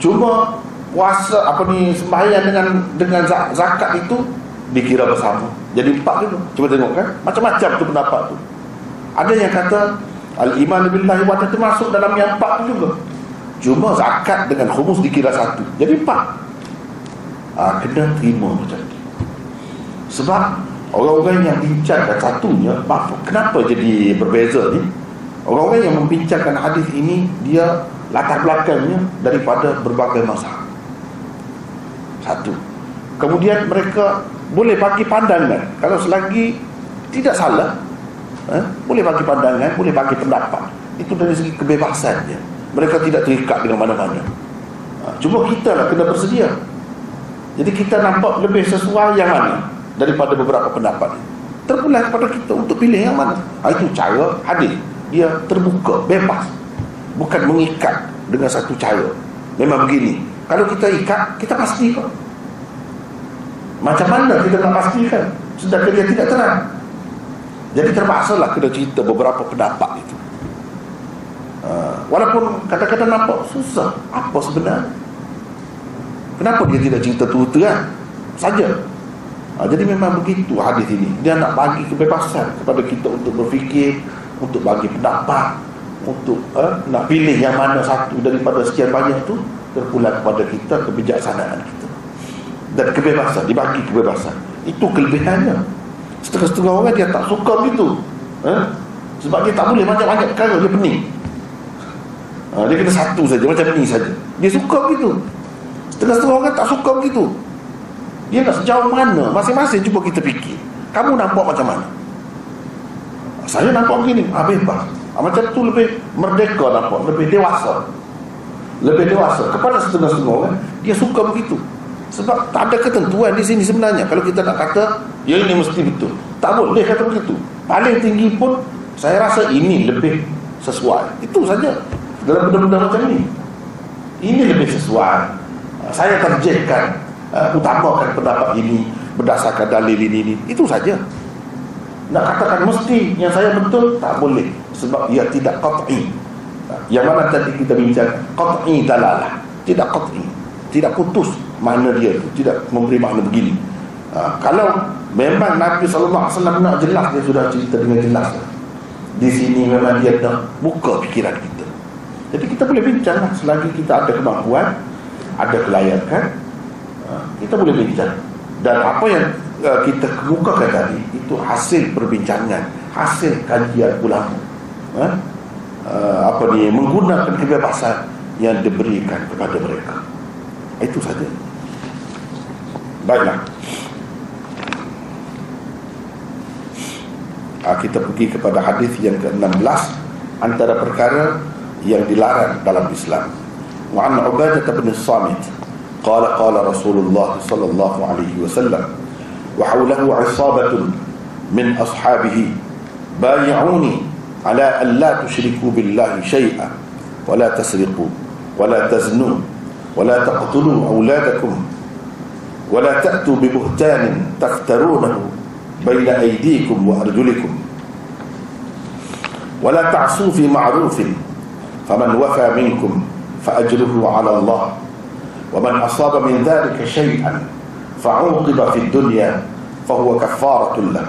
Cuma puasa apa ni sembahyang dengan dengan zakat itu dikira bersama. Jadi empat itu cuba tengok kan? Macam-macam tu pendapat tu. Ada yang kata al-iman billahi wa ta'ala masuk dalam yang empat tu juga. Cuma zakat dengan khumus dikira satu. Jadi empat. Ha, kena terima macam tu sebab orang-orang yang bincangkan satunya Kenapa jadi berbeza ni? Orang-orang yang membincangkan hadis ini Dia latar belakangnya Daripada berbagai masa Satu. Kemudian mereka boleh bagi pandangan. Kalau selagi tidak salah eh, Boleh bagi pandangan Boleh bagi pendapat. Itu dari segi kebebasannya. Mereka tidak terikat dengan mana-mana. Ha, Cuma kita lah kena bersedia. Jadi kita nampak lebih sesuai yang mana daripada beberapa pendapat. Terpulang kepada kita untuk pilih yang mana. Ha, itu cara hadis dia terbuka bebas. Bukan mengikat dengan satu cara. Memang begini. Kalau kita ikat kita pasti macam mana kita nak pastikan? Sedangkan dia tidak terang. Jadi terpaksa lah kena cerita beberapa pendapat itu. Ha, walaupun kadang-kadang nampak susah. Apa sebenarnya? Kenapa dia tidak cerita tu terang saja Ha, jadi memang begitu hadis ini. Dia nak bagi kebebasan kepada kita untuk berfikir, untuk bagi pendapat, untuk uh, nak pilih yang mana satu daripada sekian banyak itu terpulang kepada kita kebijaksanaan kita. Dan kebebasan, dibagi kebebasan. Itu kelebihannya. Setengah-setengah orang dia tak suka begitu. Eh? Sebab dia tak boleh banyak-banyak perkara, dia pening. Ha, dia kena satu saja, macam ni saja. Dia suka begitu. Setengah-setengah orang tak suka begitu. Dia nak sejauh mana? Masing-masing cuba kita fikir. Kamu nampak macam mana? Saya nampak begini. Ah, Bebas. Ah, Macam tu lebih merdeka nampak. Lebih dewasa. Lebih dewasa. Kepada setengah-setengah orang Dia suka begitu. Sebab tak ada ketentuan di sini sebenarnya. Kalau kita nak kata Ya ini mesti betul. Tak boleh kata begitu. Paling tinggi pun Saya rasa ini lebih sesuai. Itu saja. Dalam benda-benda macam ini. Ini lebih sesuai. Saya terjekkan uh, utamakan pendapat ini berdasarkan dalil ini, ini. Itu saja. Nak katakan mesti yang saya betul tak boleh. Sebab ia tidak qat'i. Yang mana tadi kita bincang qat'i dalalah. Tidak qat'i. Tidak putus mana dia itu tidak memberi makna begini. Uh, kalau memang Nabi SAW nak jelas dia sudah cerita dengan jelas. Di sini memang dia nak buka fikiran kita. Jadi kita boleh bincang lah selagi kita ada kemampuan ada kelayakan kita boleh bincang dan apa yang uh, kita kemukakan tadi itu hasil perbincangan hasil kajian ulama. Uh, uh, apa ni menggunakan kebebasan yang diberikan kepada mereka. Itu saja. Baiklah. Ha, Kita pergi kepada hadis yang ke-16 Antara perkara yang dilarang dalam Islam. Wa'an Ubadah bin Samit Qala qala Rasulullah sallallahu alaihi wasallam wa hawlahu 'isabatun min ashabihi bay'uni ala an la tushriku billahi shay'an wa la tasriqu wa la taznu wa la taqtulu awladakum wa la ta'tu bi buhtanin taftarunahu bayna aydikum wa arjulikum wa la ta'su fi ma'rufin ومن أصاب من ذلك شيئا فعوقب في الدنيا فهو كفارة له.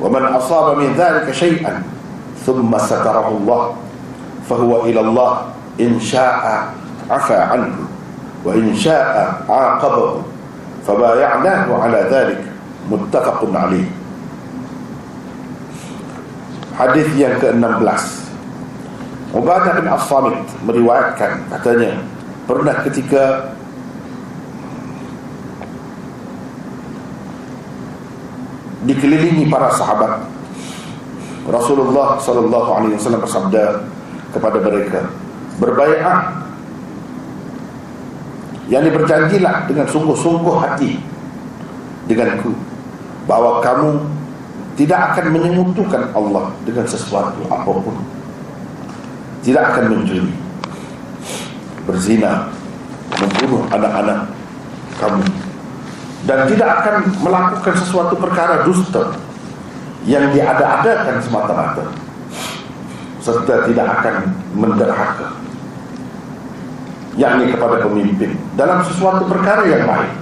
ومن أصاب من ذلك شيئا ثم ستره الله فهو إلى الله إن شاء عفى عنه وإن شاء عاقبه فبايعناه على ذلك متفق عليه. Hadis yang ke-16. Ubadah bin As-Samit meriwayatkan. Katanya pernah ketika dikelilingi para sahabat. Rasulullah sallallahu alaihi wasallam bersabda kepada mereka berbaiat yang berjanjilah dengan sungguh-sungguh hati denganku bahawa kamu tidak akan menyekutukan Allah dengan sesuatu apapun. Tidak akan mencuri berzina membunuh anak-anak kamu dan tidak akan melakukan sesuatu perkara dusta yang diada-adakan semata-mata. Serta tidak akan menderhaka. Yakni kepada pemimpin. Dalam sesuatu perkara yang baik.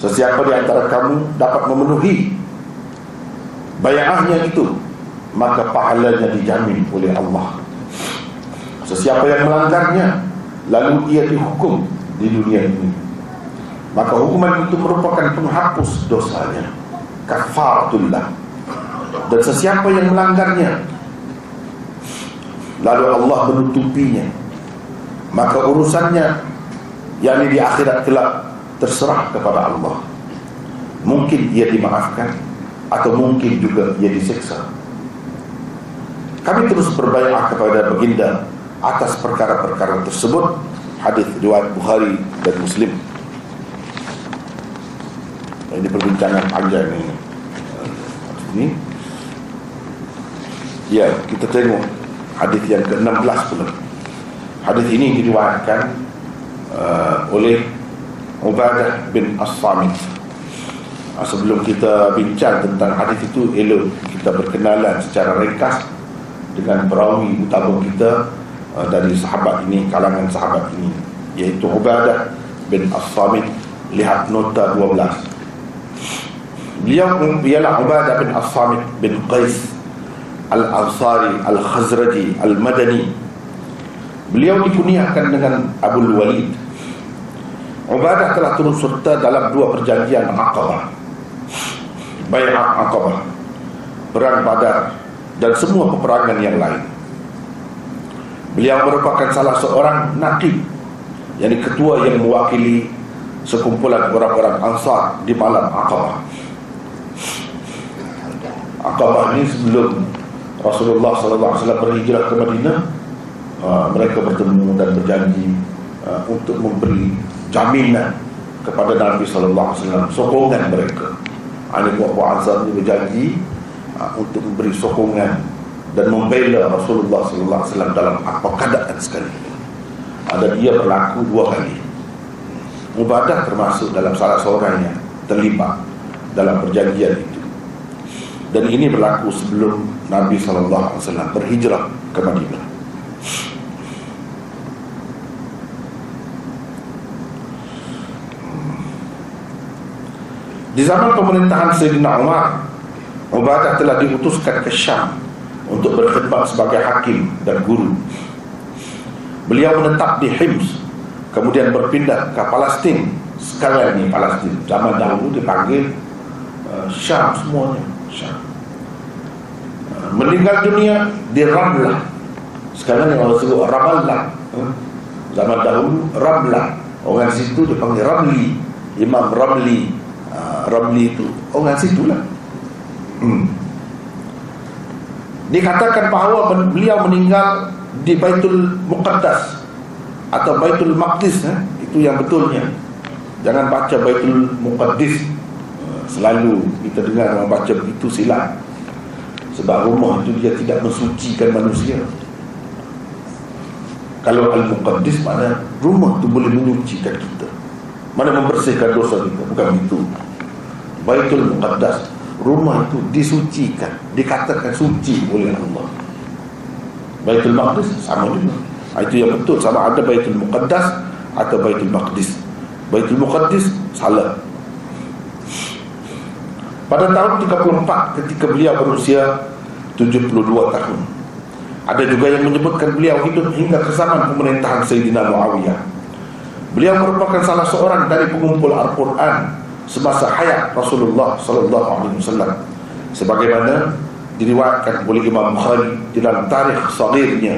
Sesiapa di antara kamu dapat memenuhi bayarnya itu maka pahalanya dijamin oleh Allah. Sesiapa yang melanggarnya lalu ia dihukum di dunia ini maka hukuman itu merupakan penghapus dosanya. Kafaratullah dan sesiapa yang melanggarnya lalu Allah menutupinya maka urusannya yang di akhirat kelak terserah kepada Allah. Mungkin ia dimaafkan atau mungkin juga ia diseksa kami terus berbayar kepada baginda atas perkara-perkara tersebut. Hadis riwayat Bukhari dan Muslim ini perbincangan panjang ni. Ini ya kita tengok hadis yang ke-16 pula. Hadis ini diriwayatkan uh, oleh Ubadah bin As-Samit. Uh, sebelum kita bincang tentang hadis itu elok kita berkenalan secara ringkas dengan perawi utama kita uh, dari sahabat ini kalangan sahabat ini iaitu Ubadah bin As-Samit. Lihat nota 12 Beliau ialah Ubadah bin As-Samit bin Qais Al-Ansari Al-Khazraji Al-Madani. Beliau dikuniakan dengan Abu Walid. Ubadah telah turun serta dalam dua perjanjian Aqabah Bay'ah Aqabah Perang Badar Dan semua peperangan yang lain. Beliau merupakan salah seorang nakib Yang ketua yang mewakili Sekumpulan orang-orang Ansar Di malam Aqabah Aqabah ini sebelum Rasulullah SAW berhijrah ke Madinah uh, mereka bertemu dan berjanji uh, untuk memberi jaminan kepada Nabi SAW sokongan mereka. Ini buat-buat azam ini berjanji uh, untuk memberi sokongan dan membela Rasulullah SAW dalam apa keadaan sekali ada dia berlaku dua kali. Mubadah termasuk dalam salah seorang yang terlibat dalam perjanjian itu dan ini berlaku sebelum Nabi SAW berhijrah ke Madinah. Di zaman pemerintahan Sayyidina Umar Ubadah telah diutuskan ke Syam untuk berkhidmat sebagai hakim dan guru. Beliau menetap di Hims kemudian berpindah ke Palestin. Sekarang ini Palestin. Zaman dahulu dipanggil uh, Syam semuanya meninggal dunia di Ramlah sekarang yang orang sebut Ramallah zaman dahulu Ramlah. Orang situ dipanggil Ramli. Imam Ramli. Uh, Ramli itu orang situ lah hmm. dikatakan bahawa beliau meninggal di Baitul Muqaddas atau Baitul Maqdis eh? itu yang betulnya. Jangan baca Baitul Muqaddis selalu kita dengar orang baca begitu silap sebab rumah itu dia tidak mensucikan manusia. Kalau Al-Muqaddis mana rumah itu boleh menyucikan kita. Mana membersihkan dosa kita. Bukan itu Baitul Muqaddas rumah itu disucikan. Dikatakan suci oleh Allah. Baitul Maqdis sama juga. Ah, itu yang betul. Sama ada Baitul Muqaddas atau Baitul Maqdis. Baitul Muqaddis salah pada tahun 34 ketika beliau berusia 72 tahun Ada juga yang menyebutkan beliau hidup hingga ke zaman pemerintahan Sayyidina Muawiyah. Beliau merupakan salah seorang dari pengumpul Al-Quran Semasa hayat Rasulullah Sallallahu Alaihi Wasallam Sebagaimana diriwayatkan oleh Imam Bukhari di dalam tarikh sagirnya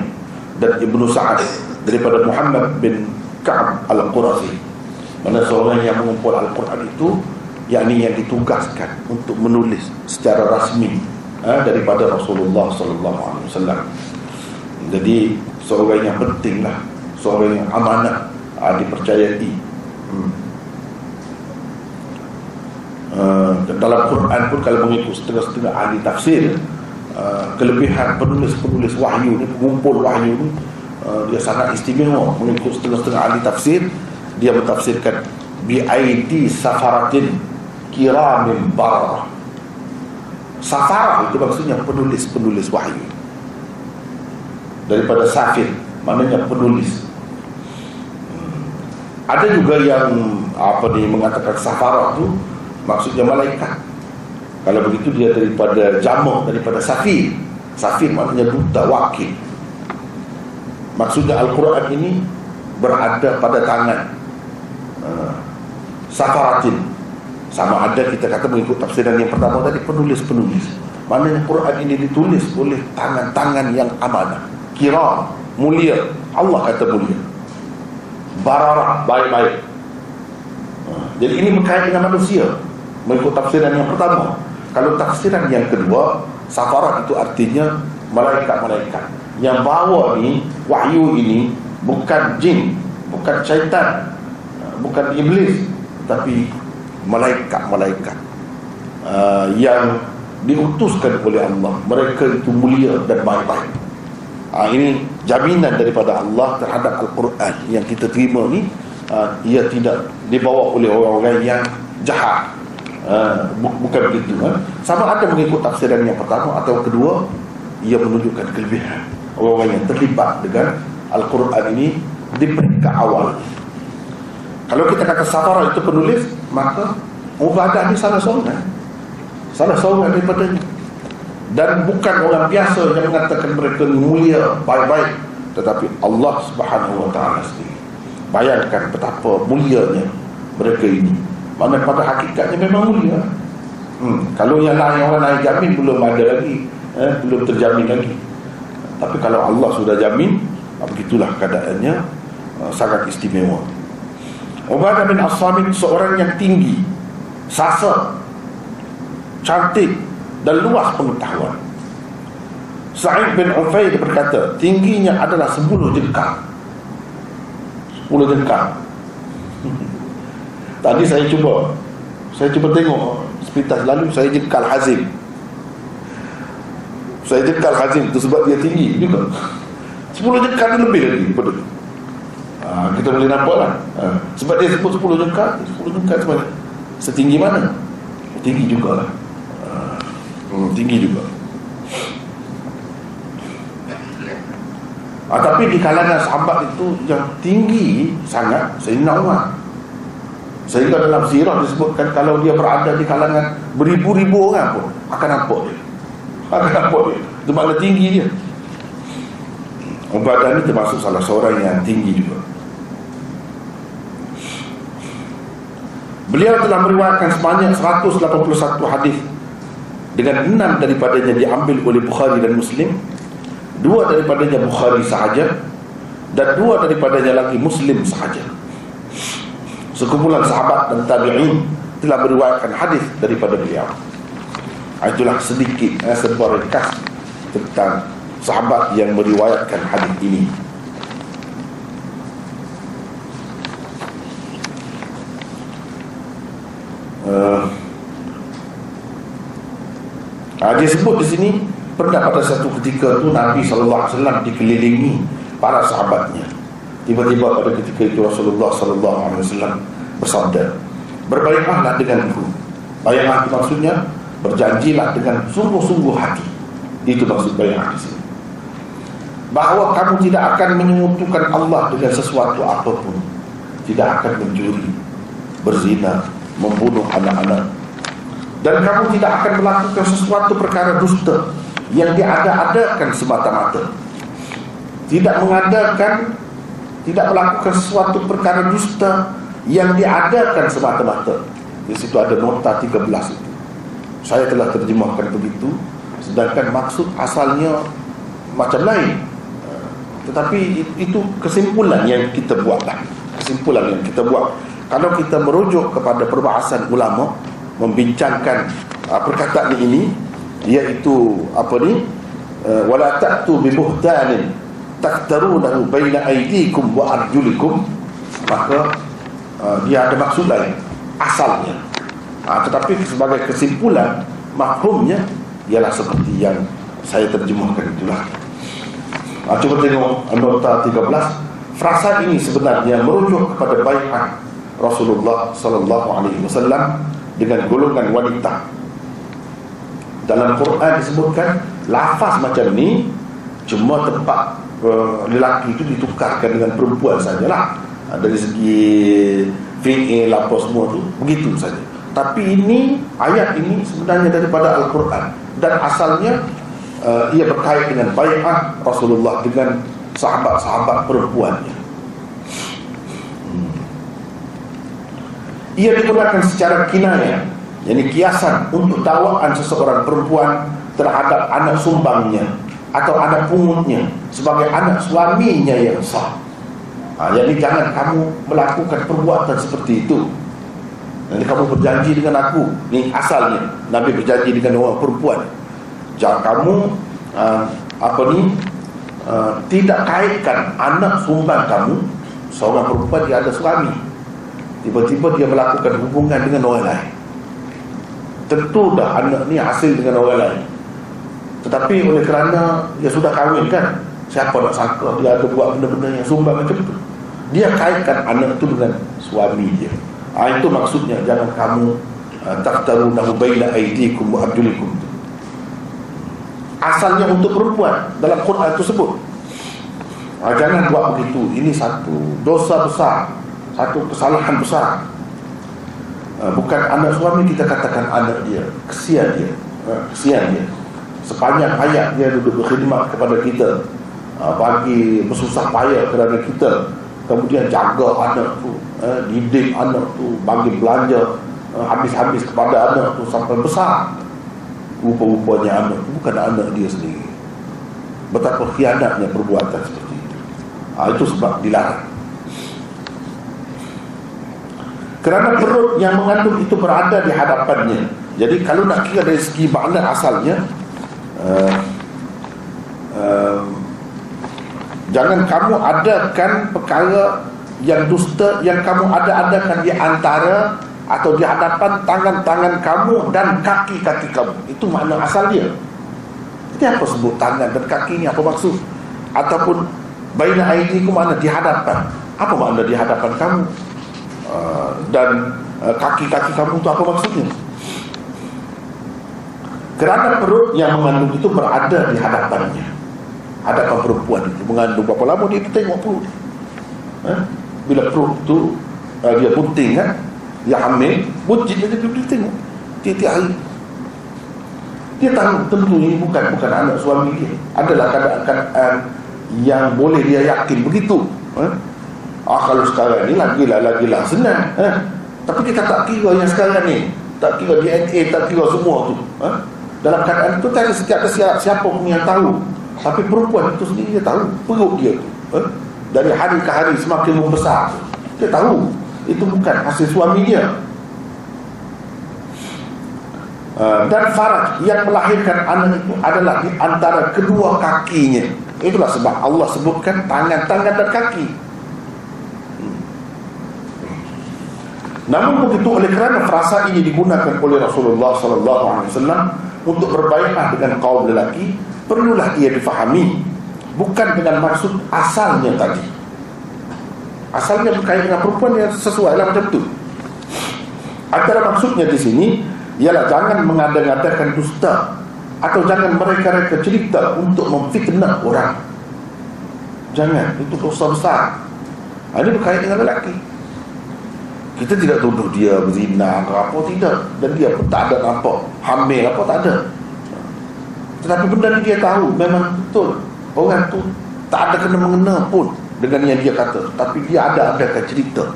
dan Ibnu Sa'ad daripada Muhammad bin Ka'ab Al-Qurazi mana seorang yang mengumpul Al-Quran itu yakni yang ditugaskan untuk menulis secara rasmi ha, daripada Rasulullah sallallahu alaihi wasallam. Jadi seorang yang pentinglah, seorang yang amanah ha, dipercayai. Hmm. Uh, dalam Quran pun kalau mengikut setengah-setengah ahli tafsir uh, kelebihan penulis-penulis wahyu ni pengumpul wahyu ni uh, dia sangat istimewa mengikut setengah-setengah ahli tafsir dia bertafsirkan bi aidi safaratin kiramin barah. Safarah itu maksudnya penulis-penulis wahyu. Daripada safir Maknanya penulis. Hmm. Ada juga yang Apa ni mengatakan safarah itu Maksudnya malaikat. Kalau begitu dia daripada jamuk Daripada safir. Safir maknanya duta wakil. Maksudnya Al-Quran ini Berada pada tangan. Uh, Safaratin sama ada kita kata mengikut tafsiran yang pertama tadi penulis-penulis. Mana yang Quran ini ditulis oleh tangan-tangan yang amanah. Kira mulia. Allah kata mulia. Bararah baik-baik. Ha, jadi ini berkait dengan manusia. Mengikut tafsiran yang pertama. Kalau tafsiran yang kedua, safarat itu artinya malaikat-malaikat. Yang bawa ni, wahyu ini bukan jin, bukan syaitan, bukan iblis, tapi malaikat-malaikat uh, yang diutuskan oleh Allah. Mereka itu mulia dan baik-baik. Uh, ini jaminan daripada Allah terhadap Al-Quran yang kita terima ni uh, ia tidak dibawa oleh orang-orang yang jahat. Uh, bu- bukan begitu uh. sama ada mengikut tafsiran yang pertama atau kedua ia menunjukkan kelebihan. Orang-orang yang terlibat dengan Al-Quran ini di peringkat awal kalau kita kata safara itu penulis, maka Ubadah ni salah seorang. Salah seorang daripadanya. Dan bukan orang biasa yang mengatakan mereka mulia, baik-baik. Tetapi Allah subhanahu wa ta'ala sendiri. Bayangkan betapa mulianya mereka ini. Mana pada hakikatnya memang mulia. Hmm. Kalau yang lain orang lain jamin belum ada lagi. Eh, belum terjamin lagi. Tapi kalau Allah sudah jamin, begitulah keadaannya uh, sangat istimewa. Ubadah bin As-Samit seorang yang tinggi Sasa Cantik Dan luas pengetahuan. Sa'id bin Ufaid berkata Tingginya adalah 10 jengkal. 10 jengkal. Tadi saya cuba Saya cuba tengok Sepintas lalu saya jengkal Hazim. Saya jengkal Hazim Itu sebab dia tinggi juga. 10 jengkal lebih lagi ha, kita boleh nampak lah. Ha, sebab dia sebut 10 jengkal 10 jengkal sebab setinggi mana? Tinggi juga lah. Ha, hmm, tinggi juga. Ha, tapi di kalangan sahabat itu yang tinggi sangat Sayyidina Umar sehingga dalam sirah disebutkan kalau dia berada di kalangan beribu-ribu orang pun akan nampak dia. Akan nampak dia. Itu makna tinggi dia. Ubadah ini termasuk salah seorang yang tinggi juga Beliau telah meriwayatkan sebanyak 181 hadis dengan enam daripadanya diambil oleh Bukhari dan Muslim dua daripadanya Bukhari sahaja dan dua daripadanya lagi Muslim sahaja. Sekumpulan sahabat dan tabi'in telah beriwayatkan hadis daripada beliau. Ah, itulah sedikit eh, sebuah ringkas tentang sahabat yang meriwayatkan hadis ini uh, dia sebut di sini pernah pada satu ketika tu Nabi SAW dikelilingi para sahabatnya. Tiba-tiba pada ketika itu Rasulullah SAW bersabda berbaiklah denganku bayanglah itu maksudnya berjanjilah dengan sungguh-sungguh hati. Itu maksud bayanglah di sini. Bahawa kamu tidak akan menyekutukan Allah dengan sesuatu apapun tidak akan mencuri berzina membunuh anak-anak. Dan kamu tidak akan melakukan sesuatu perkara dusta yang diada-adakan semata-mata. Tidak mengadakan tidak melakukan sesuatu perkara dusta yang diadakan semata-mata. Di situ ada nota 13 itu. Saya telah terjemahkan begitu sedangkan maksud asalnya macam lain. Tetapi itu kesimpulan yang kita buatlah kesimpulan yang kita buat kalau kita merujuk kepada perbahasan ulama membincangkan uh, perkataan ini iaitu apa ni? Uh, wala ta'tu bi buhtanin taktarunahu baina aydikum wa arjulikum. Maka uh, dia ada maksud lain asalnya. Uh, tetapi sebagai kesimpulan maklumnya ialah seperti yang saya terjemahkan itulah. Uh, cuba tengok nota 13 frasa ini sebenarnya merujuk kepada baiat Rasulullah sallallahu alaihi wasallam dengan golongan wanita. Dalam Quran disebutkan lafaz macam ni cuma tempat uh, lelaki itu ditukarkan dengan perempuan sajalah. Uh, dari segi fi'il apa semua tu begitu saja. Tapi ini ayat ini sebenarnya daripada Al-Quran. Dan asalnya uh, ia berkait dengan bayat Rasulullah dengan sahabat-sahabat perempuannya ia digunakan secara kinayah yang kiasan untuk dakwaan seseorang perempuan terhadap anak sumbangnya atau anak pungutnya sebagai anak suaminya yang sah. Ha, jadi jangan kamu melakukan perbuatan seperti itu. Nanti kamu berjanji dengan aku. Ini asalnya Nabi berjanji dengan orang perempuan. Jangan kamu uh, apa ni uh, tidak kaitkan anak sumbang kamu seorang perempuan dia ada suami. Tiba-tiba dia melakukan hubungan dengan orang lain. Tentu dah anak ni hasil dengan orang lain. Tetapi oleh kerana dia sudah kahwin kan siapa nak sangka dia ada buat benda-benda yang sumbang macam tu? Dia kaitkan anak tu dengan suami dia. Ha, itu maksudnya jangan kamu uh, taktaru nahu baina aidikum wa abdulikum asalnya untuk perempuan dalam Quran itu sebut ha, jangan buat begitu. Ini satu. Dosa besar satu kesalahan besar. Ah, bukan anak suami kita katakan anak dia. Kesian dia. Ah, kesian dia. Sepanjang hayat dia duduk berkhidmat kepada kita. Ah, bagi bersusah payah kerana kita. Kemudian jaga anak tu. Didik anak tu. Bagi belanja. Habis-habis kepada anak tu sampai besar. Rupa-rupanya anak tu bukan anak dia sendiri. Betapa khianatnya perbuatan seperti itu. Itu sebab dilarang kerana perut yang mengandung itu berada di hadapannya. Jadi kalau nak kira dari segi makna asalnya uh, uh, jangan kamu adakan perkara yang dusta yang kamu ada-adakan di antara atau di hadapan tangan-tangan kamu dan kaki-kaki kamu. Itu makna asal dia. Ini apa sebut tangan dan kaki ini apa maksud? Ataupun baina aidikum mana di hadapan. Apa makna di hadapan kamu Uh, dan uh, kaki-kaki kamu itu apa maksudnya? Kerana perut yang mengandung itu berada di hadapannya. Hadapan perempuan itu. Mengandung berapa lama dia tengok perut eh? bila perut itu uh, dia bunting kan? Dia hamil buncit dia, dia, dia tengok. Tiap-tiap hari. Dia tahu tentu ini bukan bukan anak suami dia. Adalah keadaan yang boleh dia yakin begitu. Eh? Ah kalau sekarang ni lagi lah lagi lah senang. Eh? Tapi kita tak kira yang sekarang ni. Tak kira DNA, tak kira semua tu. Eh? Dalam keadaan tu tak ada setiap siapa, siapa pun yang tahu. Tapi perempuan itu sendiri dia tahu perut dia tu. Eh? Dari hari ke hari semakin membesar. Dia tahu. itu bukan hasil suami dia uh, dan faraj yang melahirkan anak itu adalah di antara kedua kakinya itulah sebab Allah sebutkan tangan-tangan dan kaki Namun begitu oleh kerana frasa ini digunakan oleh Rasulullah sallallahu alaihi wasallam untuk berbaikat dengan kaum lelaki, perlulah ia difahami bukan dengan maksud asalnya tadi. Asalnya berkaitan dengan perempuan yang sesuai lah macam tu. Antara maksudnya di sini ialah jangan mengada-ngadakan dusta atau jangan mereka-reka cerita untuk memfitnah orang. Jangan, itu dosa besar. Ini berkaitan dengan lelaki. Kita tidak tuduh dia berzina ke apa tidak. Dan dia pun tak ada nampak. Hamil apa tak ada. Tetapi benda ni dia tahu. Memang betul. Orang tu tak ada kena mengena pun dengan yang dia kata. Tapi dia ada ada cerita.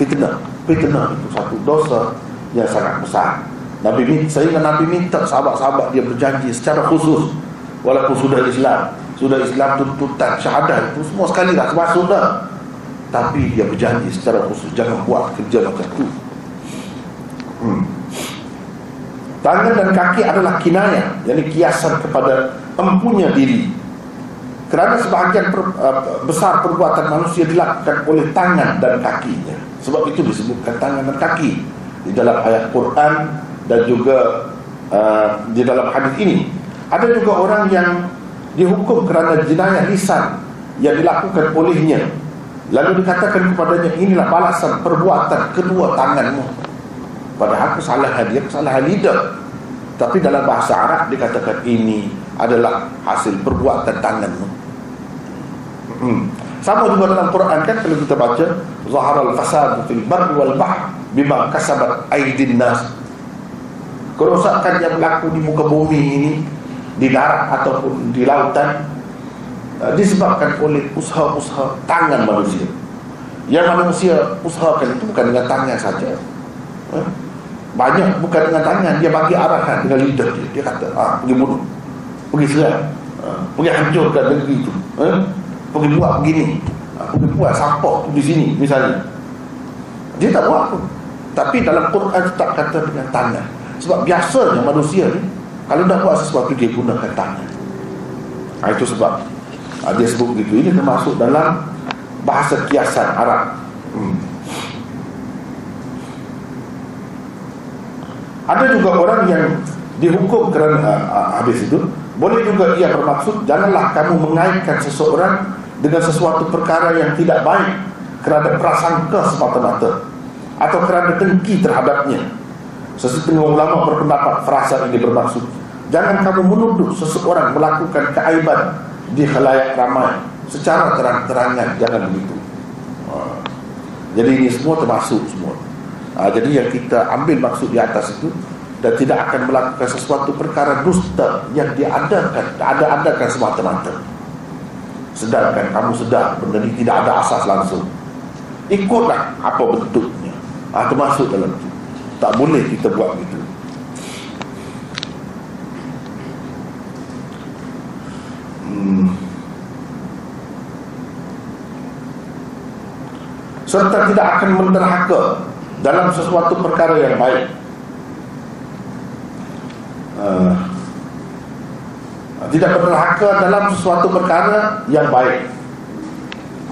Fitnah. Fitnah itu satu dosa yang sangat besar. Nabi minta, saya dengan Nabi minta sahabat-sahabat dia berjanji secara khusus. Walaupun sudah Islam. Sudah Islam tuntutan syahadat itu semua sekali dah termasuk dah tapi dia berjanji secara khusus jangan buat kerja macam tu. Hmm. tangan dan kaki adalah kinayah jadi kiasan kepada empunya diri. Kerana sebahagian per, uh, besar perbuatan manusia dilakukan oleh tangan dan kakinya. Sebab itu disebutkan tangan dan kaki di dalam ayat Quran dan juga uh, di dalam hadis ini. Ada juga orang yang dihukum kerana jenayah lisan yang dilakukan olehnya Lalu dikatakan kepadanya inilah balasan perbuatan kedua tanganmu. Padahal kesalahan dia kesalahan lidah. Tapi dalam bahasa Arab dikatakan ini adalah hasil perbuatan tanganmu. Hmm. Sama juga dalam Quran kan kalau kita baca zaharal fasad fil barri wal bahr bima kasabat aydin nas. Kerosakan yang berlaku di muka bumi ini di darat ataupun di lautan disebabkan oleh usaha-usaha tangan manusia. Yang manusia usahakan itu bukan dengan tangan saja. Uh, banyak bukan dengan tangan, dia bagi arahan dengan lidah dia. Dia kata, ah, pergi bunuh, pergi serang, uh, pergi hancurkan negeri itu. Pergi buat begini, pergi buat sampah di sini misalnya. Dia tak buat pun. Tapi dalam Quran tetap kata dengan tangan. Sebab biasanya manusia ni, kalau nak buat sesuatu dia gunakan tangan. Ha, itu sebab ha, dia sebut begitu. Ini termasuk dalam bahasa kiasan Arab. Hmm. ada juga orang yang dihukum kerana uh, habis itu boleh juga ia bermaksud janganlah kamu mengaitkan seseorang dengan sesuatu perkara yang tidak baik kerana prasangka semata-mata atau kerana dengki terhadapnya. Sesetengah ulama berpendapat frasa ini bermaksud jangan kamu menuduh seseorang melakukan keaiban di khalayak ramai. Secara terang-terangan jangan begitu. Ha. jadi ini semua termasuk semua. Ha, jadi yang kita ambil maksud di atas itu dan tidak akan melakukan sesuatu perkara dusta yang diadakan ada-adakan semata-mata. Sedangkan kamu sedar benda ini tidak ada asas langsung. Ikutlah apa bentuknya. Ha, termasuk dalam itu. Tak boleh kita buat begitu serta tidak akan menderhaka dalam sesuatu perkara yang baik. Uh, tidak berderhaka dalam sesuatu perkara yang baik.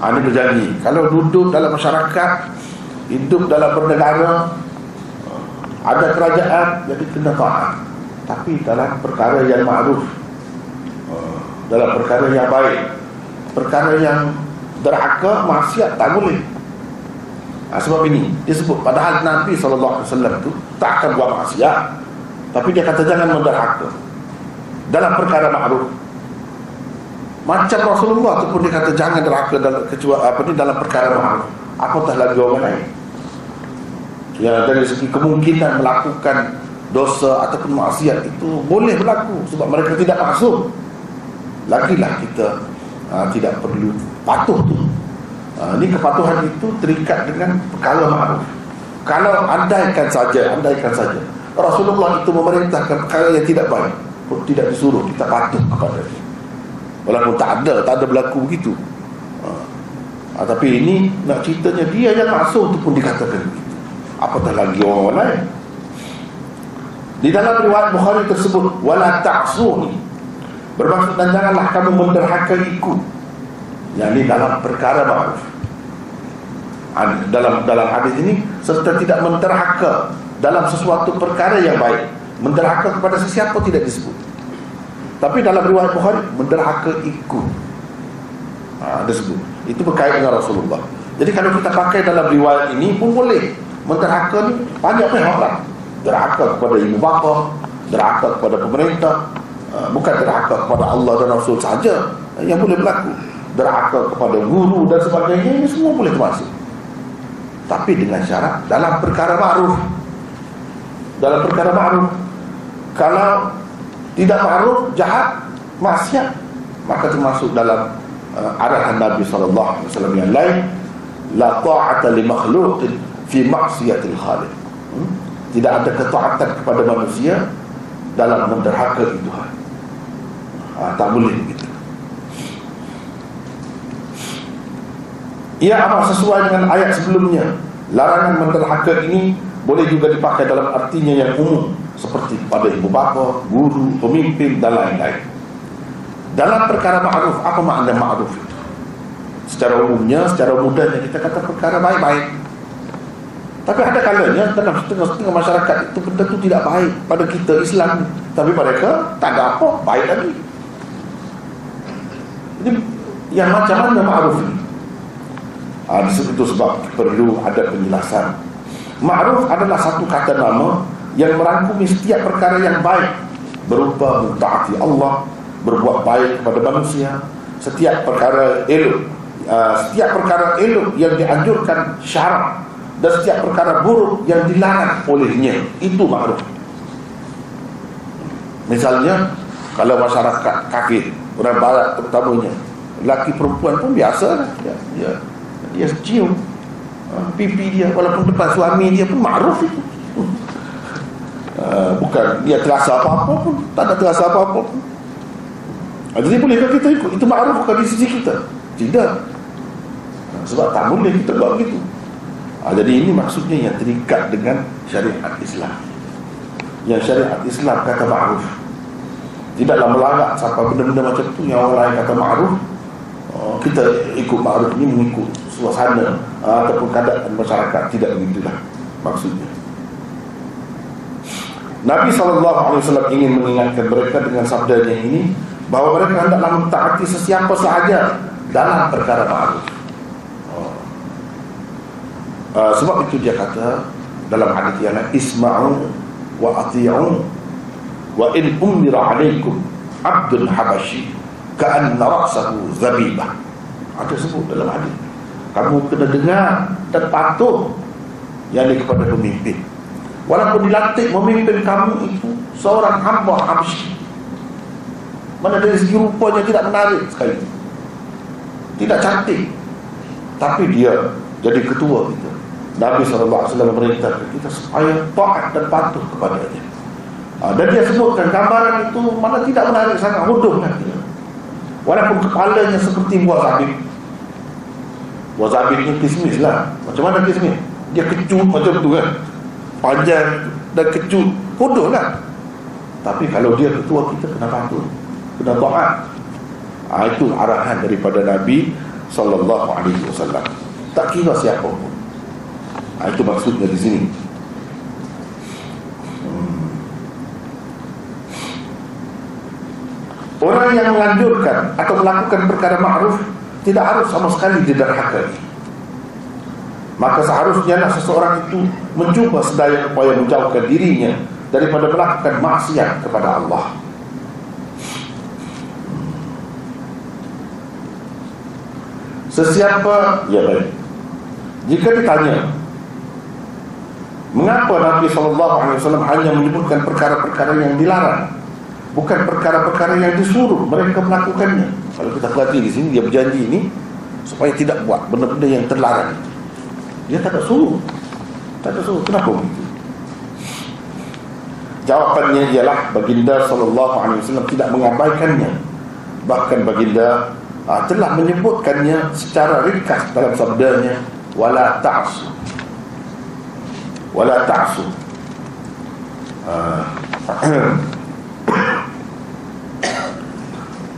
Ha, ini berjanji. Kalau duduk dalam masyarakat hidup dalam bernegara ada kerajaan jadi kena taat. Tapi dalam perkara yang ma'ruf dalam perkara yang baik perkara yang derhaka maksiat tak boleh ha, sebab ini dia sebut padahal Nabi SAW itu tak akan buat maksiat. Tapi dia kata jangan menderhaka dalam perkara ma'ruf. Macam Rasulullah tu pun dia kata jangan derhaka dalam kecuali apa ni dalam perkara ma'ruf. Apatah lagi orang lain. Ya dari segi kemungkinan melakukan dosa ataupun maksiat itu boleh berlaku sebab mereka tidak masuk. Lagilah kita uh, tidak perlu patuh tu ini kepatuhan itu terikat dengan perkara ma'ruf. Kalau andaikan saja andaikan saja Rasulullah itu memerintahkan perkara yang tidak baik pun tidak disuruh kita patuh kepada dia. Walaupun tak ada tak ada berlaku begitu. Uh, ha, Tapi ini nak ceritanya dia yang masuk tu pun dikatakan begitu. Apatah lagi orang-orang lain? Di dalam riwayat Bukhari tersebut Wala ta'suni Bermaksud dan janganlah kamu menderhakaiku Yang ini dalam perkara ma'ruf dalam dalam hadis ini serta tidak menderhaka dalam sesuatu perkara yang baik menderhaka kepada sesiapa tidak disebut. Tapi dalam riwayat Bukhari menderhaka ikut. Ha, disebut itu berkait dengan Rasulullah. Jadi kalau kita pakai dalam riwayat ini pun boleh. Menderhaka ni banyak pihak lah. Derhaka kepada ibu bapa derhaka kepada pemerintah. Ha, bukan derhaka kepada Allah dan Rasul saja yang boleh berlaku derhaka kepada guru dan sebagainya ini semua boleh termasuk. Tapi dengan syarat dalam perkara ma'ruf. Dalam perkara ma'ruf. Kalau tidak ma'ruf jahat maksiat maka termasuk dalam uh, arahan Nabi sallallahu alaihi wasallam yang lain la ta'ata li makhluqin fi ma'siyatil khaliq. Hmm? tidak ada ketaatan kepada manusia dalam menderhaka Tuhan ha, tak boleh begitu Ia amat sesuai dengan ayat sebelumnya. Larangan menderhaka ini boleh juga dipakai dalam artinya yang umum Seperti pada ibu bapa, guru, pemimpin dan lain-lain. Dalam perkara ma'ruf, apa makna ma'ruf itu? Secara umumnya, secara mudahnya kita kata perkara baik-baik. Tapi ada kalanya dalam setengah-setengah masyarakat itu benda itu tidak baik pada kita Islam. Tapi mereka tak ada apa, baik lagi. Jadi yang macam mana ma'ruf ini? Ha, itu sebab perlu ada penjelasan. Ma'ruf adalah satu kata nama yang merangkumi setiap perkara yang baik. Berupa mentaati Allah, berbuat baik kepada manusia, setiap perkara elok, uh, setiap perkara elok yang dianjurkan syarat dan setiap perkara buruk yang dilarang olehnya. Itu ma'ruf. Misalnya kalau masyarakat kafir, orang barat terutamanya, laki perempuan pun biasa ya, ya dia cium uh, pipi dia walaupun depan suami dia pun ma'ruf itu. Uh, bukan dia terasa apa-apa pun tak ada terasa apa-apa pun. Uh, jadi bolehkah kita ikut? Itu ma'ruf bukan di sisi kita. Tidak. Sebab tak boleh kita buat begitu. Jadi ini maksudnya yang terikat dengan syariat Islam. Yang syariat Islam kata ma'ruf tidaklah melanggar siapa benda-benda macam tu yang orang lain kata ma'ruf uh, kita ikut ma'ruf ini mengikut suasana uh, ataupun keadaan masyarakat. Tidak begitulah maksudnya. Nabi SAW ingin mengingatkan mereka dengan sabdanya ini bahawa mereka hendaklah mentaati sesiapa sahaja dalam perkara ma'ruf. Oh. uh, sebab itu dia kata dalam hadis yang lain isma'u wa ati'u wa in umira alaikum abdul habashi ka'anna ra'sahu zabibah. Ada sebut dalam hadis kamu kena dengar dan patuh yang kepada pemimpin. Walaupun dilantik memimpin kamu itu seorang hamba habsyi. Mana dari segi rupanya tidak menarik sekali. Tidak cantik. Tapi dia jadi ketua kita. Nabi SAW memerintah kita supaya taat dan patuh kepada dia. Ha, dan dia sebutkan gambaran itu mana tidak menarik sangat huduh walaupun kepalanya seperti buah sabit Wazabit ni kismis lah. Macam mana kismis? Dia kecut macam tu kan. Panjang dan kecut. Kodoh lah. Tapi kalau dia ketua kita kena patuh Kena taat. Ha, Itu arahan daripada Nabi Sallallahu alaihi wasallam. Tak kira siapa pun. Ha, Itu maksudnya di sini. Hmm. Orang yang menganjurkan atau melakukan perkara ma'ruf tidak harus sama sekali diderhakai maka seharusnya nak seseorang itu mencuba sedaya upaya menjauhkan dirinya daripada melakukan maksiat kepada Allah. Sesiapa ya baik. Jika ditanya mengapa Nabi SAW hanya menyebutkan perkara-perkara yang dilarang bukan perkara-perkara yang disuruh mereka melakukannya kalau kita perhati di sini dia berjanji ini supaya tidak buat benda-benda yang terlarang. Dia tak ada suruh. Tak ada suruh. Kenapa begitu? Jawapannya ialah baginda sallallahu alaihi wasallam tidak mengabaikannya. Bahkan baginda uh, telah menyebutkannya secara ringkas dalam sabdanya wala ta'su. Wala ta'su. Uh,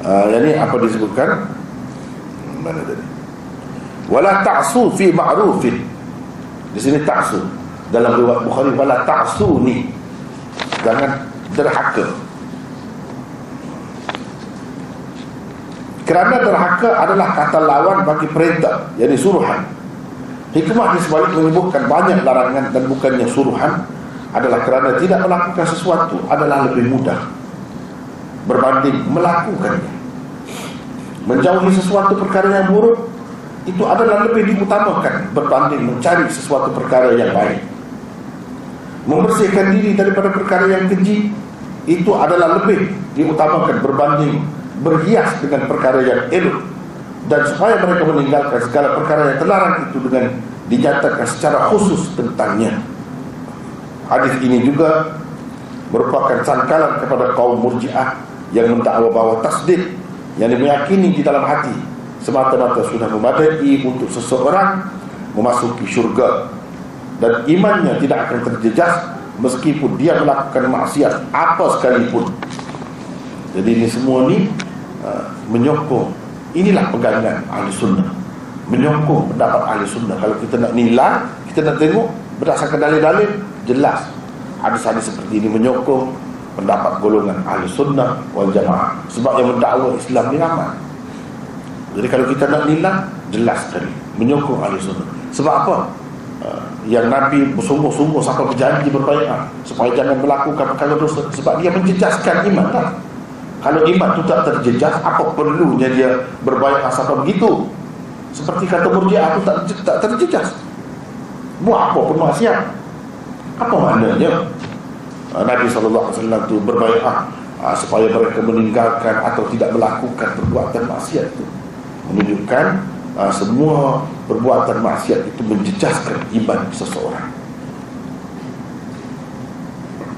uh, ini apa disebutkan? Mana tadi? Wala ta'su fi ma'rufin. Di sini ta'su. Dalam riwayat Bukhari wala ta'su ni. Jangan derhaka. Kerana derhaka adalah kata lawan bagi perintah jadi suruhan. Hikmah di sebalik menyebutkan banyak larangan dan bukannya suruhan adalah kerana tidak melakukan sesuatu adalah lebih mudah berbanding melakukannya menjauhi sesuatu perkara yang buruk itu adalah lebih diutamakan berbanding mencari sesuatu perkara yang baik. Membersihkan diri daripada perkara yang keji itu adalah lebih diutamakan berbanding berhias dengan perkara yang elok dan supaya mereka meninggalkan segala perkara yang terlarang itu dengan dinyatakan secara khusus tentangnya. Hadis ini juga merupakan sangkalan kepada kaum murjiah yang mendakwa bahawa tasdik yang meyakini di dalam hati. Semata-mata sudah memadai untuk seseorang memasuki syurga. Dan imannya tidak akan terjejas meskipun dia melakukan maksiat apa sekalipun. Jadi ini semua ni uh, menyokong. Inilah pegangan ahli sunnah. Menyokong pendapat ahli sunnah. Kalau kita nak nilai kita nak tengok berdasarkan dalil-dalil jelas. Hadis-hadis seperti ini menyokong pendapat golongan ahli sunnah wal jamaah. Sebab yang mendakwa Islam ni ramai. Jadi kalau kita nak nilai Jelas sekali. Menyokong ahli sunnah. Sebab apa? Uh, yang Nabi bersungguh-sungguh sampai berjanji berbaikat supaya jangan melakukan perkara dosa. Sebab dia menjejaskan iman tak? kalau iman itu tak terjejas apa perlunya dia berbaikat sampai begitu? Seperti kata murjiah itu tak, tak terjejas. Buat apa pun maksiat? Apa maknanya Nabi SAW itu berbaikat uh, supaya mereka meninggalkan atau tidak melakukan perbuatan maksiat itu menunjukkan uh, semua perbuatan maksiat itu menjejaskan iman seseorang.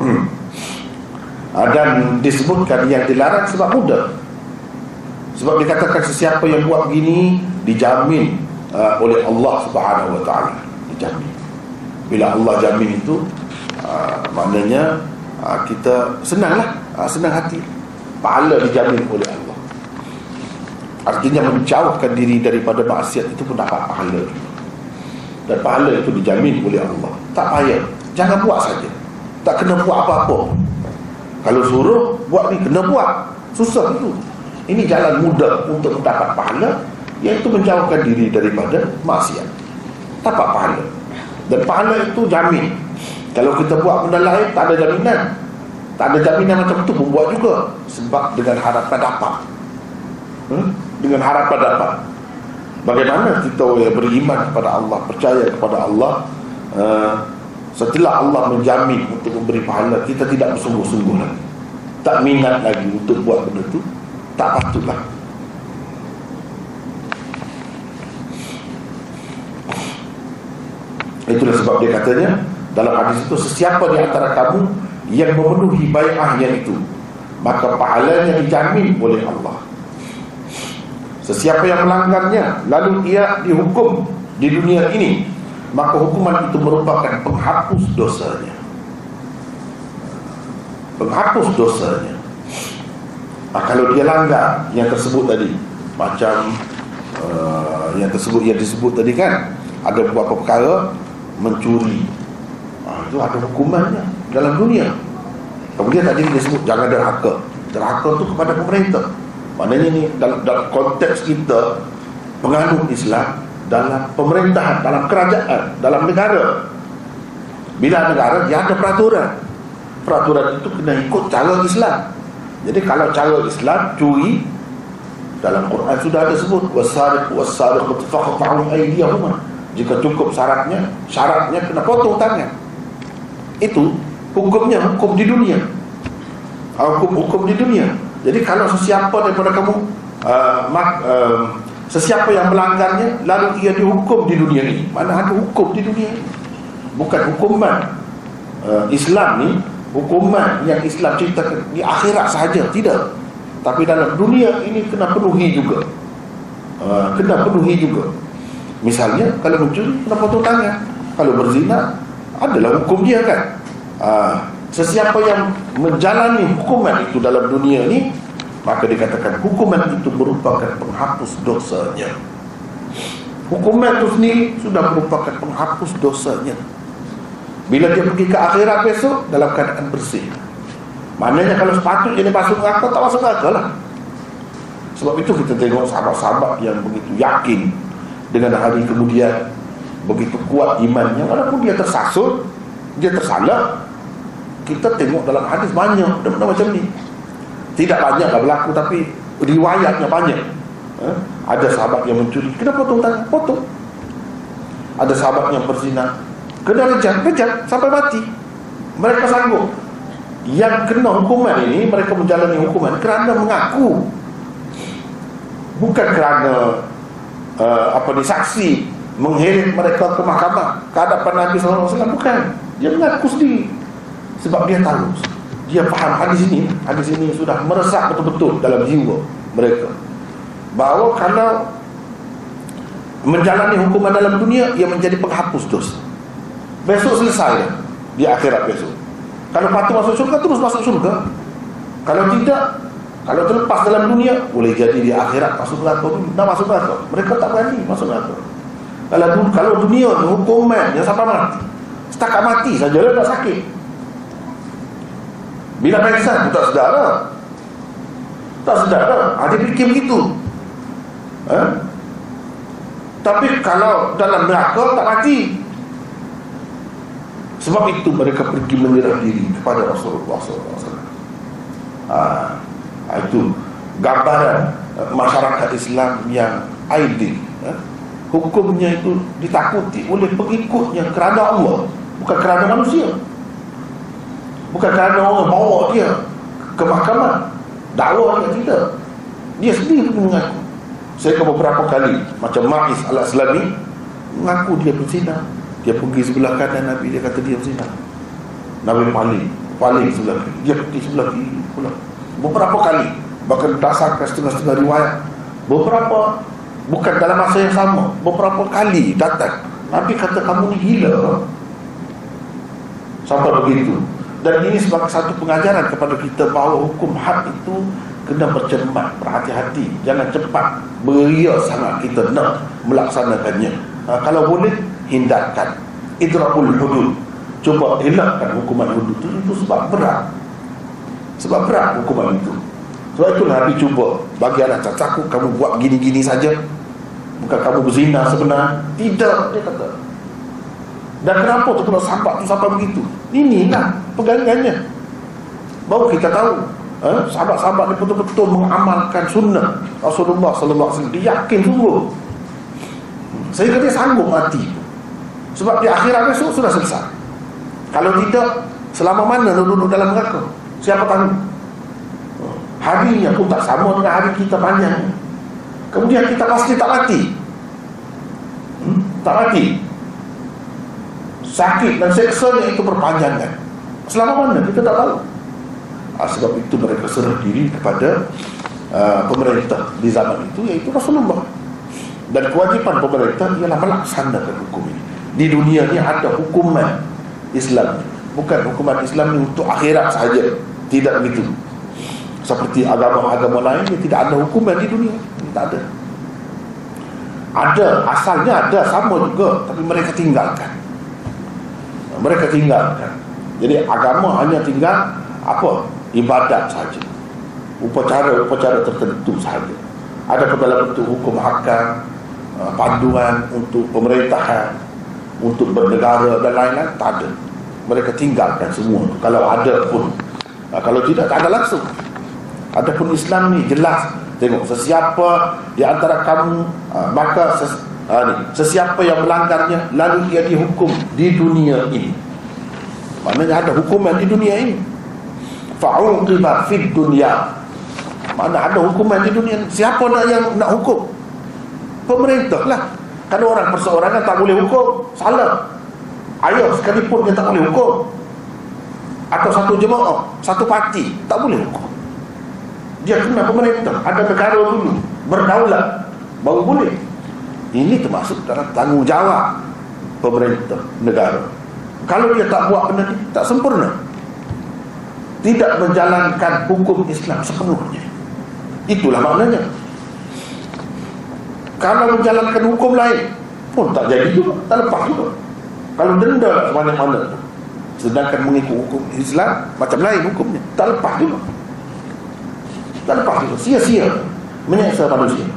Uh, dan disebutkan yang dilarang sebab mudah. Sebab dikatakan sesiapa yang buat begini dijamin oleh Allah Subhanahu wa taala. Dijamin. Bila Allah jamin itu uh, maknanya uh, kita senanglah, uh, senang hati. Pahala dijamin oleh Allah. Artinya menjauhkan diri daripada maksiat itu pun dapat pahala. Dan pahala itu dijamin oleh Allah. Tak payah. Jangan buat saja. Tak kena buat apa-apa. Kalau suruh Buat ni kena buat. Susah itu. Ini jalan mudah untuk mendapat pahala Iaitu menjauhkan diri daripada maksiat. Dapat pahala. Dan pahala itu jamin Kalau kita buat benda lain Tak ada jaminan. Tak ada jaminan macam itu pun buat juga. Sebab dengan harapan dapat. Hmm? dengan harapan dapat. Bagaimana kita yang beriman kepada Allah percaya kepada Allah uh, setelah Allah menjamin untuk memberi pahala kita tidak bersungguh-sungguh lagi. Tak minat lagi untuk buat benda itu tak patutlah. Itulah sebab dia katanya dalam hadis itu sesiapa di antara kamu yang memenuhi bayah yang itu maka pahalanya dijamin oleh Allah. Sesiapa yang melanggarnya Lalu ia dihukum di dunia ini Maka hukuman itu merupakan penghapus dosanya. Penghapus dosanya. Nah, Kalau dia langgar yang tersebut tadi Macam uh, yang tersebut yang disebut tadi kan Ada beberapa perkara Mencuri Itu ada hukumannya dalam dunia Kemudian tadi dia sebut jangan derhaka Derhaka itu kepada pemerintah Maknanya ni dalam, dalam konteks kita penganut Islam dalam pemerintahan, dalam kerajaan, dalam negara. Bila negara dia ada peraturan. Peraturan itu kena ikut cara Islam. Jadi kalau cara Islam curi dalam Quran sudah ada sebut wasariq wasariq faqta'u aydiyahuma. Jika cukup syaratnya, syaratnya kena potong tangan. Itu hukumnya hukum di dunia. Hukum-hukum di dunia. Jadi kalau sesiapa daripada kamu uh, mak, uh, Sesiapa yang melanggarnya Lalu ia dihukum di dunia ini Mana ada hukum di dunia ini Bukan hukuman. Uh, Islam ni Hukuman yang Islam ceritakan Di akhirat sahaja. Tidak. Tapi dalam dunia ini kena penuhi juga. Uh, kena penuhi juga. Misalnya kalau mencuri kena potong tangan. Kalau berzina adalah hukum dia kan. Uh, sesiapa yang menjalani hukuman itu dalam dunia ni maka dikatakan hukuman itu merupakan penghapus dosanya. Hukuman itu sendiri sudah merupakan penghapus dosanya. Bila dia pergi ke akhirat besok dalam keadaan bersih. Maknanya kalau sepatutnya dia masuk neraka tak masuk neraka lah. Sebab itu kita tengok sahabat-sahabat yang begitu yakin dengan hari kemudian begitu kuat imannya walaupun dia tersasut dia tersalah kita tengok dalam hadis banyak benda-benda macam ni. Tidak banyak lah berlaku tapi riwayatnya banyak. Ha? ada sahabat yang mencuri kena potong tangan potong. Ada sahabat yang berzina kena rejam rejam sampai mati. Mereka sanggup. Yang kena hukuman ini mereka menjalani hukuman kerana mengaku. Bukan kerana uh, apa ni saksi mengheret mereka ke mahkamah. Ke hadapan Nabi SAW bukan. Dia mengaku sendiri. Sebab dia tahu. Dia faham. Hadis ini hadis ini sudah meresap betul-betul dalam jiwa mereka. Bahawa kalau menjalani hukuman dalam dunia ia menjadi penghapus dosa besok selesai di akhirat besok. Kalau patut masuk syurga terus masuk syurga. Kalau tidak kalau terlepas dalam dunia boleh jadi di akhirat masuk neraka. Dah masuk neraka. Mereka tak berani masuk neraka kalau kalau dunia ni hukuman yang sampai mati setakat mati saja dia tak sakit bila pengsan tak sedar dah tak sedar dah ada fikir begitu ha? tapi kalau dalam neraka tak mati sebab itu mereka pergi menyerah diri kepada Rasulullah SAW. Ah, itu gambaran masyarakat Islam yang ideal. Eh? Hukumnya itu ditakuti oleh pengikutnya kerana Allah, bukan kerana manusia. Bukan kerana orang bawa dia ke mahkamah. Dakwah dia tidak. Dia sendiri pun mengaku. Saya ke beberapa kali macam Ma'is al-Aslami mengaku dia berzina dia pergi sebelah kanan Nabi Dia kata dia berzina Nabi paling Paling sebelah kiri Dia pergi sebelah kiri pula Beberapa kali Bahkan dasarkan setengah-setengah riwayat Beberapa Bukan dalam masa yang sama. Beberapa kali datang. Nabi kata kamu ni gila. Sampai begitu. Dan ini sebagai satu pengajaran kepada kita Bahawa hukum had itu Kena bercermat, berhati-hati. Jangan cepat beria sangat kita nak melaksanakannya. Ha, Kalau boleh hindarkan. Idrabul hudud. Cuba elakkan hukuman hudud itu, itu sebab berat. Sebab berat hukuman itu sebab itu Nabi cuba. Bagi anak cacaku kamu buat gini-gini saja. Bukan kamu berzina sebenarnya tidak dia kata. Dan kenapa tu kalau sampai tu sampai begitu? Inilah pegangannya baru kita tahu eh, sahabat-sahabat ni betul-betul mengamalkan sunnah Rasulullah wasallam. Dia yakin sungguh. Sehingga dia sanggup mati. Sebab di akhirat besok sudah selesai. Kalau tidak, selama mana duduk dalam neraka? Siapa tahu? Harinya pun tak sama dengan hari kita panjang. Kemudian kita pasti tak mati. Hmm? Tak mati. Sakit dan seksanya itu berpanjangan. Selama mana kita tak tahu. Ah, sebab itu mereka serah diri kepada uh, pemerintah di zaman itu iaitu Rasulullah. Dan kewajipan pemerintah ialah melaksanakan hukum ini di dunia ni ada hukuman Islam bukan hukuman Islam ni untuk akhirat sahaja tidak begitu seperti agama-agama lain ni tidak ada hukuman di dunia. Tak ada. Ada asalnya ada sama juga. Tapi mereka tinggalkan. Mereka tinggalkan. Jadi agama hanya tinggal apa? Ibadat saja. Upacara-upacara tertentu saja. Ada dalam bentuk hukum hakam panduan untuk pemerintahan untuk bernegara dan lain-lain tak ada. Mereka tinggalkan semua. Kalau ada pun. Kalau tidak tak ada langsung adapun Islam ni jelas. Tengok sesiapa di antara kamu ha, maka ses, ha, ni, sesiapa yang melanggarnya lalu dia dihukum di dunia ini. Maknanya ada hukuman di dunia ini. Fa'uqiba fid dunia mana ada hukuman di dunia ini. siapa nak yang nak hukum? Pemerintah lah. Kalau orang perseorangan tak boleh hukum Salah. Ayah sekalipun dia tak boleh hukum. Atau satu jemaah Satu parti Tak boleh hukum Dia kena pemerintah. Ada negara dulu Berdaulat. Baru boleh. Ini termasuk dalam tanggungjawab pemerintah negara. Kalau dia tak buat benda ni tak sempurna. Tidak menjalankan hukum Islam sepenuhnya. Itulah maknanya. Kalau menjalankan hukum lain pun tak jadi juga. Tak lepas juga. Kalau denda lah mana-mana sedangkan mengikut hukum Islam macam lain hukumnya. Tak lepas juga tak lepas juga sia-sia menyeksa manusia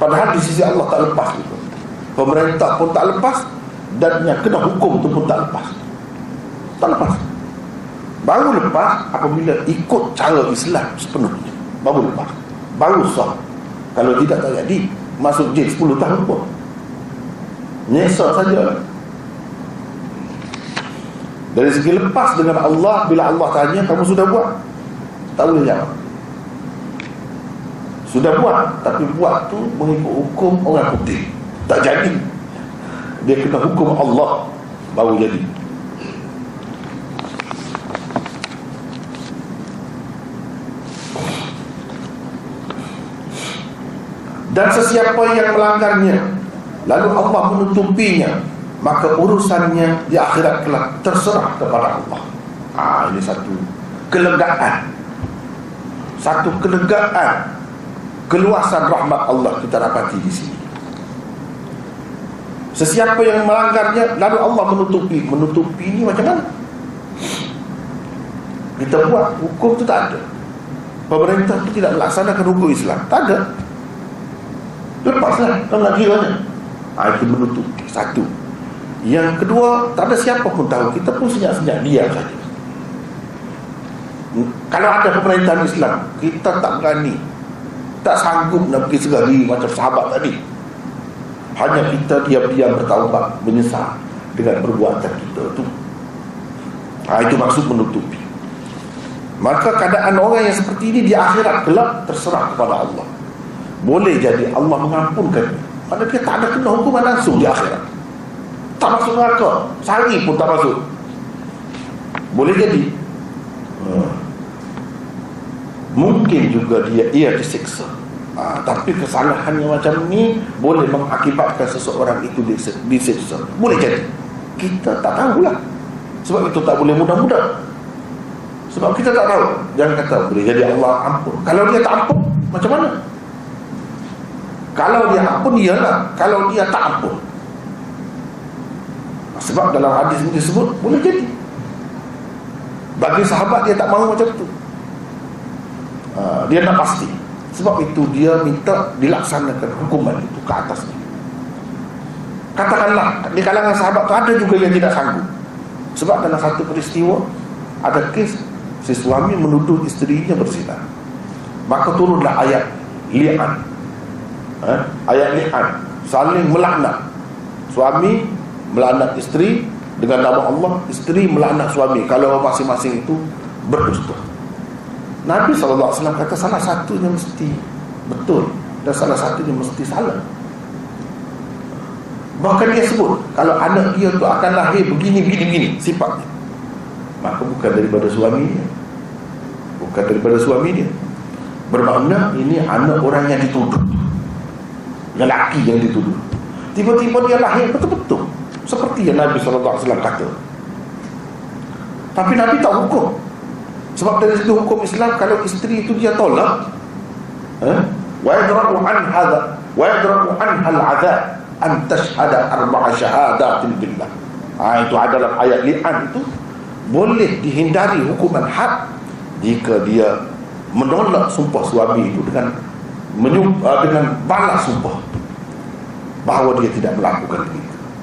padahal di sisi Allah tak lepas juga pemerintah pun tak lepas dan yang kena hukum tu pun tak lepas. Tak lepas. Baru lepas apabila ikut cara Islam sepenuhnya. Baru lepas. Baru sah. Kalau tidak tak jadi masuk jil 10 tahun pun. Nyesal saja. Dari segi lepas dengan Allah bila Allah tanya kamu sudah buat? Tak boleh jawab sudah buat tapi buat tu mengikut hukum orang putih. Tak jadi. Dia kena hukum Allah baru jadi. Dan sesiapa yang melanggarnya lalu Allah menutupinya maka urusannya di akhirat kelak terserah kepada Allah. Ah ini satu kelegaan. Satu kelegaan keluasan rahmat Allah kita dapati di sini. Sesiapa yang melanggarnya lalu Allah menutupi. Menutupi ini macam mana? Kita buat hukum itu tak ada. Pemerintah itu tidak melaksanakan hukum Islam. Tak ada. Lepaslah tak nak kiranya ha, itu menutup satu. Yang kedua tak ada siapa pun tahu. Kita pun senyap-senyap diam saja. Kalau ada pemerintahan Islam kita tak berani tak sanggup nak pergi segari macam sahabat tadi. Hanya kita diam-diam bertaubat menyesal dengan perbuatan kita itu ha, itu maksud menutupi. Maka keadaan orang yang seperti ini di akhirat gelap terserah kepada Allah. Boleh jadi Allah mengampunkan. Pada dia tak ada kena hukuman langsung di akhirat. Tak masuk neraka. Sehari pun tak masuk. Boleh jadi. Hmm. Mungkin juga dia ia disiksa ha, tapi kesalahan yang macam ni boleh mengakibatkan seseorang itu disiksa boleh jadi kita tak tahulah sebab itu tak boleh mudah-mudah sebab kita tak tahu jangan kata boleh jadi Allah ampun kalau dia tak ampun macam mana kalau dia ampun, iyalah. Kalau dia tak ampun. Sebab dalam hadis ini disebut, boleh jadi. Bagi sahabat, dia tak mahu macam tu. Uh, dia nak pasti. Sebab itu dia minta dilaksanakan hukuman itu ke atasnya. Katakanlah, di kalangan sahabat tu ada juga yang tidak sanggup. Sebab dalam satu peristiwa, ada kes si suami menuduh isterinya berzina. Maka turunlah ayat li'an eh, ayat li'an saling melaknat suami melaknat isteri dengan nama Allah isteri melaknat suami kalau masing-masing itu berdusta Nabi SAW kata salah satunya mesti betul dan salah satunya mesti salah. Bahkan dia sebut kalau anak dia tu akan lahir begini begini begini sifatnya. Maka bukan daripada suaminya bukan daripada suami dia. Bermakna ini anak orang yang dituduh. Lelaki yang dituduh. Tiba-tiba dia lahir betul-betul. Seperti yang Nabi SAW kata. Tapi Nabi tak hukum sebab dari situ hukum Islam kalau isteri itu dia tolak eh? wa yadra'u an hadha wa yadra'u an hal azab an tashhada arba'a syahadatin billah ha, itu adalah ayat li'an itu boleh dihindari hukuman had jika dia menolak sumpah suami itu dengan menyum, uh, dengan balas sumpah bahawa dia tidak melakukan itu.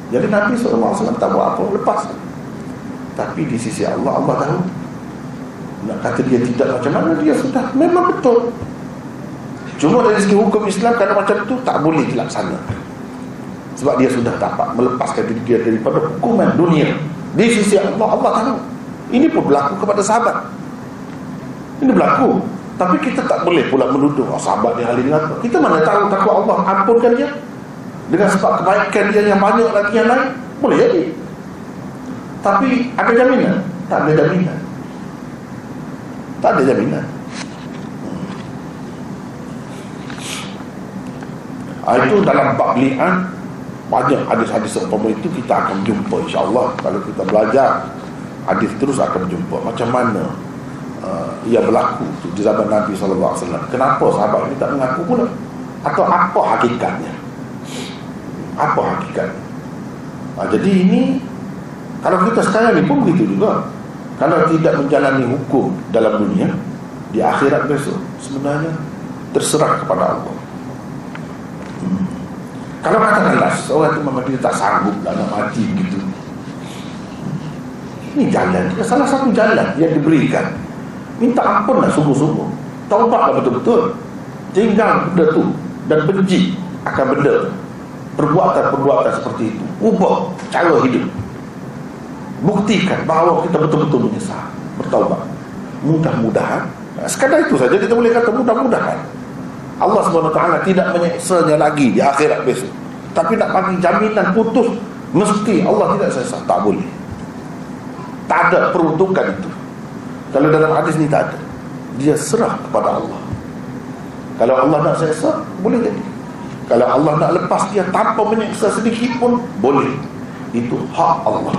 Jadi Nabi SAW tak buat apa lepas. Tapi di sisi Allah Allah tahu. Nak kata dia tidak macam mana dia sudah memang betul. Cuma dari segi hukum Islam kalau macam itu tak boleh dilaksanakan. Sebab dia sudah dapat melepaskan diri dia daripada hukuman dunia. Di sisi Allah Allah tahu. Ini pun berlaku kepada sahabat. Ini berlaku tapi kita tak boleh pula menuduh oh, sahabat dia ahli dengan Kita mana tahu takut Allah ampunkan dia. Dengan sebab kebaikan dia yang banyak lagi yang lain. Boleh jadi. Tapi ada jaminan? Tak ada jaminan. Tak ada jaminan. ha, itu dalam bab li'an banyak hadis-hadis seumpama itu kita akan jumpa insyaAllah. Kalau kita belajar hadis terus akan jumpa. Macam mana uh, ia berlaku tu di zaman Nabi SAW kenapa sahabat ini tak mengaku pula? Atau apa hakikatnya? Apa hakikatnya? Ha, jadi ini kalau kita sekarang ni pun begitu juga kalau tidak menjalani hukum dalam dunia di akhirat besok sebenarnya terserah kepada Allah. Hmm. kalau katakanlah seorang itu memang dia tak sanggup lah nak mati begitu. Ini jalan. Salah satu jalan yang diberikan. Minta ampun lah sungguh-sungguh. Taubat lah betul-betul. Tinggal benda tu dan benci akan benda. Perbuatan-perbuatan seperti itu. Ubah cara hidup buktikan bahawa kita betul-betul menyesal bertaubat. Mudah-mudahan sekadar itu saja kita boleh kata mudah-mudahan. Allah SWT tidak menyeksanya lagi di akhirat besok. Tapi nak bagi jaminan putus mesti Allah tidak sesat. Tak boleh. Tak ada peruntukan itu. Kalau dalam hadis ni tak ada. Dia serah kepada Allah. Kalau Allah nak sesat boleh jadi. Kalau Allah nak lepas dia tanpa menyeksa sedikit pun boleh. Itu hak Allah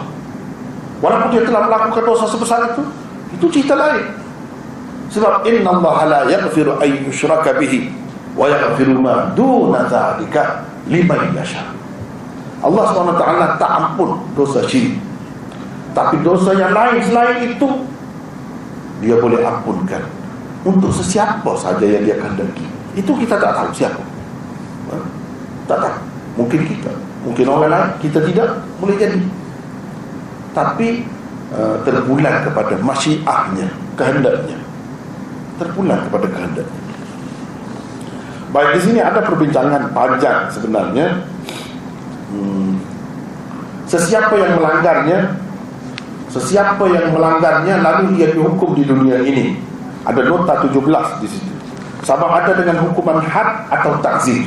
walaupun dia telah melakukan dosa sebesar itu itu cerita lain sebab inna Allah la yaghfiru ay yushraka bihi wa yaghfiru ma duna dzalika liman yasha. Allah SWT tak ampun dosa syirik. Tapi dosa yang lain selain itu dia boleh ampunkan untuk sesiapa saja yang dia kehendaki. Itu kita tak tahu siapa. Ha? Tak tahu. Mungkin kita, mungkin orang lain, kita tidak boleh jadi. Tapi uh, terpulang kepada masyiahnya, kehendaknya. Terpulang kepada kehendaknya. Baik di sini ada perbincangan panjang sebenarnya. Hmm, sesiapa yang melanggarnya sesiapa yang melanggarnya lalu ia dihukum di dunia ini. Ada nota 17 di situ. Sama ada dengan hukuman had atau takzir.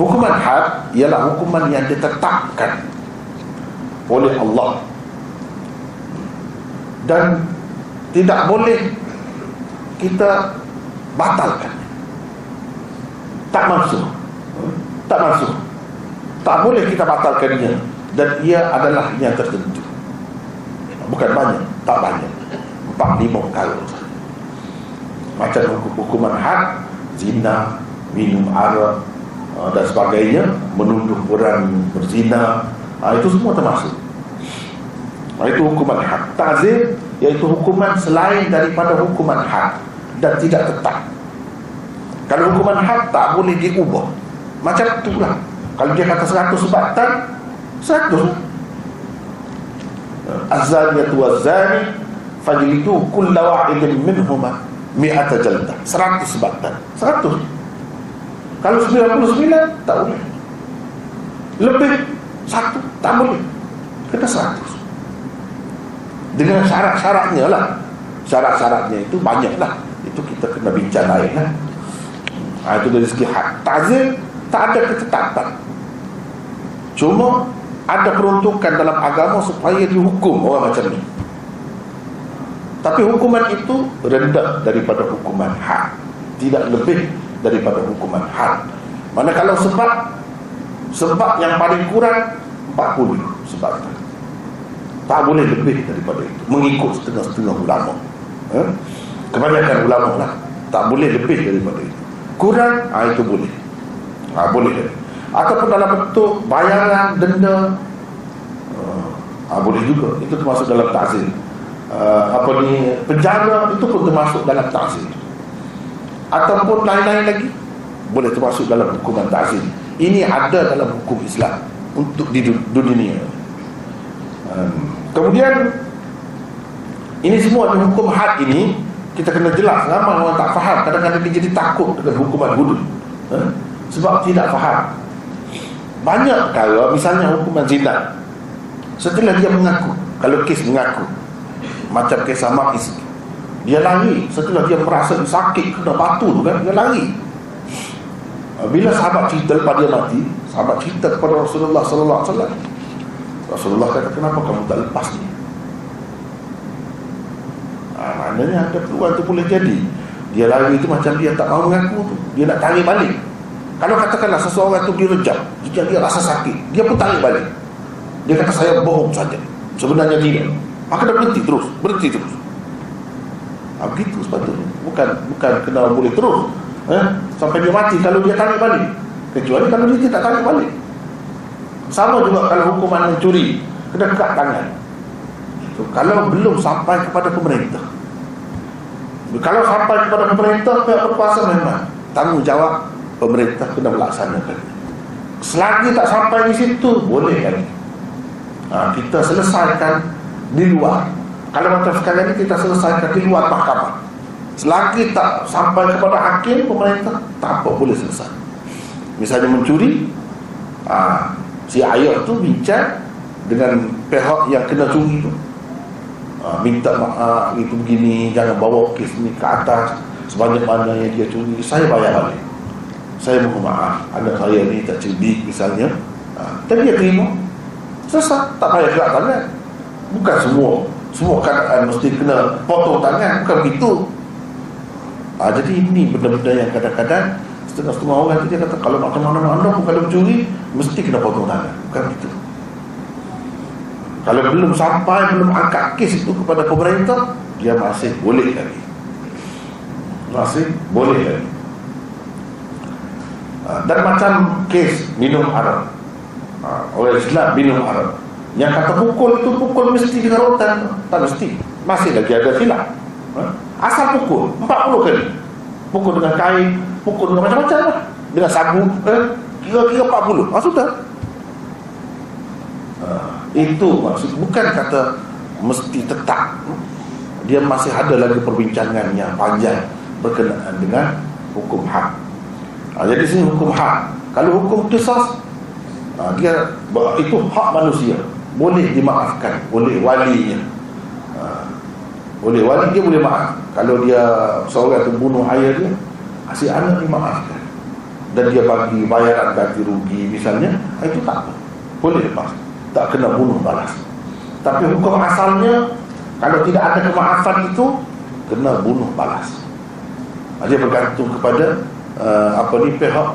Hukuman had ialah hukuman yang ditetapkan oleh Allah. Dan tidak boleh kita batalkan. Tak masuk tak masuk tak boleh kita batalkannya dan ia adalah yang tertentu. Bukan banyak. Tak banyak. Empat lima kali. Macam hukuman had zina minum arak uh, dan sebagainya menuduh orang berzina. Uh, itu semua termasuk itu hukuman had tazir iaitu hukuman selain daripada hukuman had dan tidak tetap. Kalau hukuman had tak boleh diubah macam itulah. Kalau dia kata seratus sebatan seratus. Azaniyatu wazani fajlidu kulla wa'idin minhuma mi'ata jaldah. Seratus sebatan. Seratus. Kalau sembilan puluh sembilan tak boleh. Lebih satu tak boleh. Kita seratus dengan syarat-syaratnya lah. Syarat-syaratnya itu banyak lah itu kita kena bincang lain lah. Ha, itu dari segi hak. Tazir tak ada ketetapan. Cuma ada peruntukan dalam agama supaya dihukum orang macam ni. Tapi hukuman itu rendah daripada hukuman hak tidak lebih daripada hukuman hak manakala sebab sebab yang paling kurang 40 sebab tak boleh lebih daripada itu. Mengikut setengah-setengah ulama. Eh? kebanyakan ulama lah. Tak boleh lebih daripada itu. Kurang ha, itu boleh. Ha, boleh. Ataupun dalam bentuk bayaran denda. Ha, boleh juga. Itu termasuk dalam takzir ha, apa ni penjara itu pun termasuk dalam takzir ataupun lain-lain lagi boleh termasuk dalam hukuman takzir ini ada dalam hukum Islam untuk di dunia kemudian ini semua hukum had ini kita kena jelas ramai orang tak faham. Kadang-kadang dia jadi takut dengan hukuman hudud ha? sebab tidak faham. Banyak kalau misalnya hukuman zina. Setelah dia mengaku kalau kes mengaku macam kes sama isi dia lari. Setelah dia merasa sakit kena batu tu kan dia lari. Ha, bila sahabat cerita lepas dia mati sahabat cerita kepada Rasulullah sallallahu alaihi wasallam Rasulullah kata kenapa kamu tak lepas ni? Ha, maknanya ada peluang tu boleh jadi. Dia lari itu macam dia tak mahu mengaku tu. Dia nak tarik balik. Kalau katakanlah seseorang itu direjam jika dia rasa sakit dia pun tarik balik. Dia kata saya bohong saja. Sebenarnya tidak maka dah berhenti terus berhenti terus. Ha, begitu sepatutnya. Bukan bukan kena boleh terus eh? sampai dia mati kalau dia tarik balik. Kecuali kalau dia tidak tarik balik sama juga kalau hukuman mencuri kena dekat tangan. So, kalau belum sampai kepada pemerintah. Kalau sampai kepada pemerintah pihak berkuasa memang tanggungjawab pemerintah kena melaksanakan. Selagi tak sampai di situ boleh kan? Ha, kita selesaikan di luar. Kalau macam sekarang ini kita selesaikan di luar mahkamah. Selagi tak sampai kepada hakim pemerintah tak apa boleh selesai. Misalnya mencuri ha, si ayah tu bincang dengan pihak yang kena curi tu. Ha, minta maaf itu begini jangan bawa kes ni ke atas. Sebanyak mana yang dia curi. Saya bayar balik. Saya mohon maaf. Anak saya ni tak cerdik misalnya. Ha, dan dia terima. Selesai. Tak payah gerak tangan. Bukan semua. Semua keadaan mesti kena potong tangan. Bukan begitu. Ha, jadi ini benda-benda yang kadang-kadang setengah-setengah orang dia kata kalau macam mana anda pun kalau mencuri mesti kena potong tangan. Bukan begitu kalau belum sampai belum angkat kes itu kepada pemerintah dia masih boleh lagi. Masih boleh lagi. Ha, dan macam kes minum arak ha, orang Islam minum arak yang kata pukul itu pukul mesti dengan rotan. Tak mesti. Masih lagi ada silap ha? asal pukul 40 kali. Pukul dengan kain pukul dengan macam-macam lah. Dengan sagu? Eh, kira-kira 40 ah, sudah. Uh, itu maksud bukan kata mesti tetap. Dia masih ada lagi perbincangan yang panjang berkenaan dengan hukum hak. Uh, jadi sini hukum hak. Kalau hukum kisah uh, dia itu hak manusia. Boleh dimaafkan. Oleh walinya. Uh, oleh wali dia boleh maaf. Kalau dia seorang tu bunuh ayah dia si anak dimaafkan. Dan dia bagi bayaran ganti rugi misalnya ah, itu tak apa. Boleh lepas tak kena bunuh balas. Tapi hukum asalnya kalau tidak ada kemaafan itu kena bunuh balas. Ah, dia bergantung kepada uh, apa ni pihak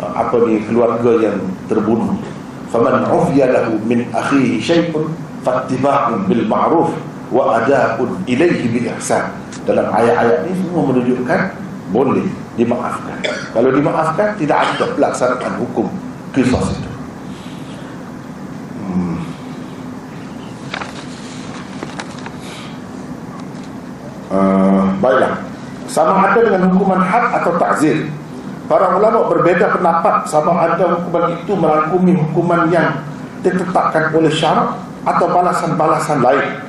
uh, apa ni keluarga yang terbunuh. Faman ufiya lahu min akhihi syai'un fattiba'un bil ma'ruf wa ada'un ilaihi bi ihsan. Dalam ayat-ayat ini semua menunjukkan boleh dimaafkan. Kalau dimaafkan tidak ada pelaksanaan hukum kisah itu. Hmm. uh, baiklah. Sama ada dengan hukuman had atau takzir. Para ulama berbeza pendapat. Sama ada hukuman itu merangkumi hukuman yang ditetapkan oleh syarak atau balasan-balasan lain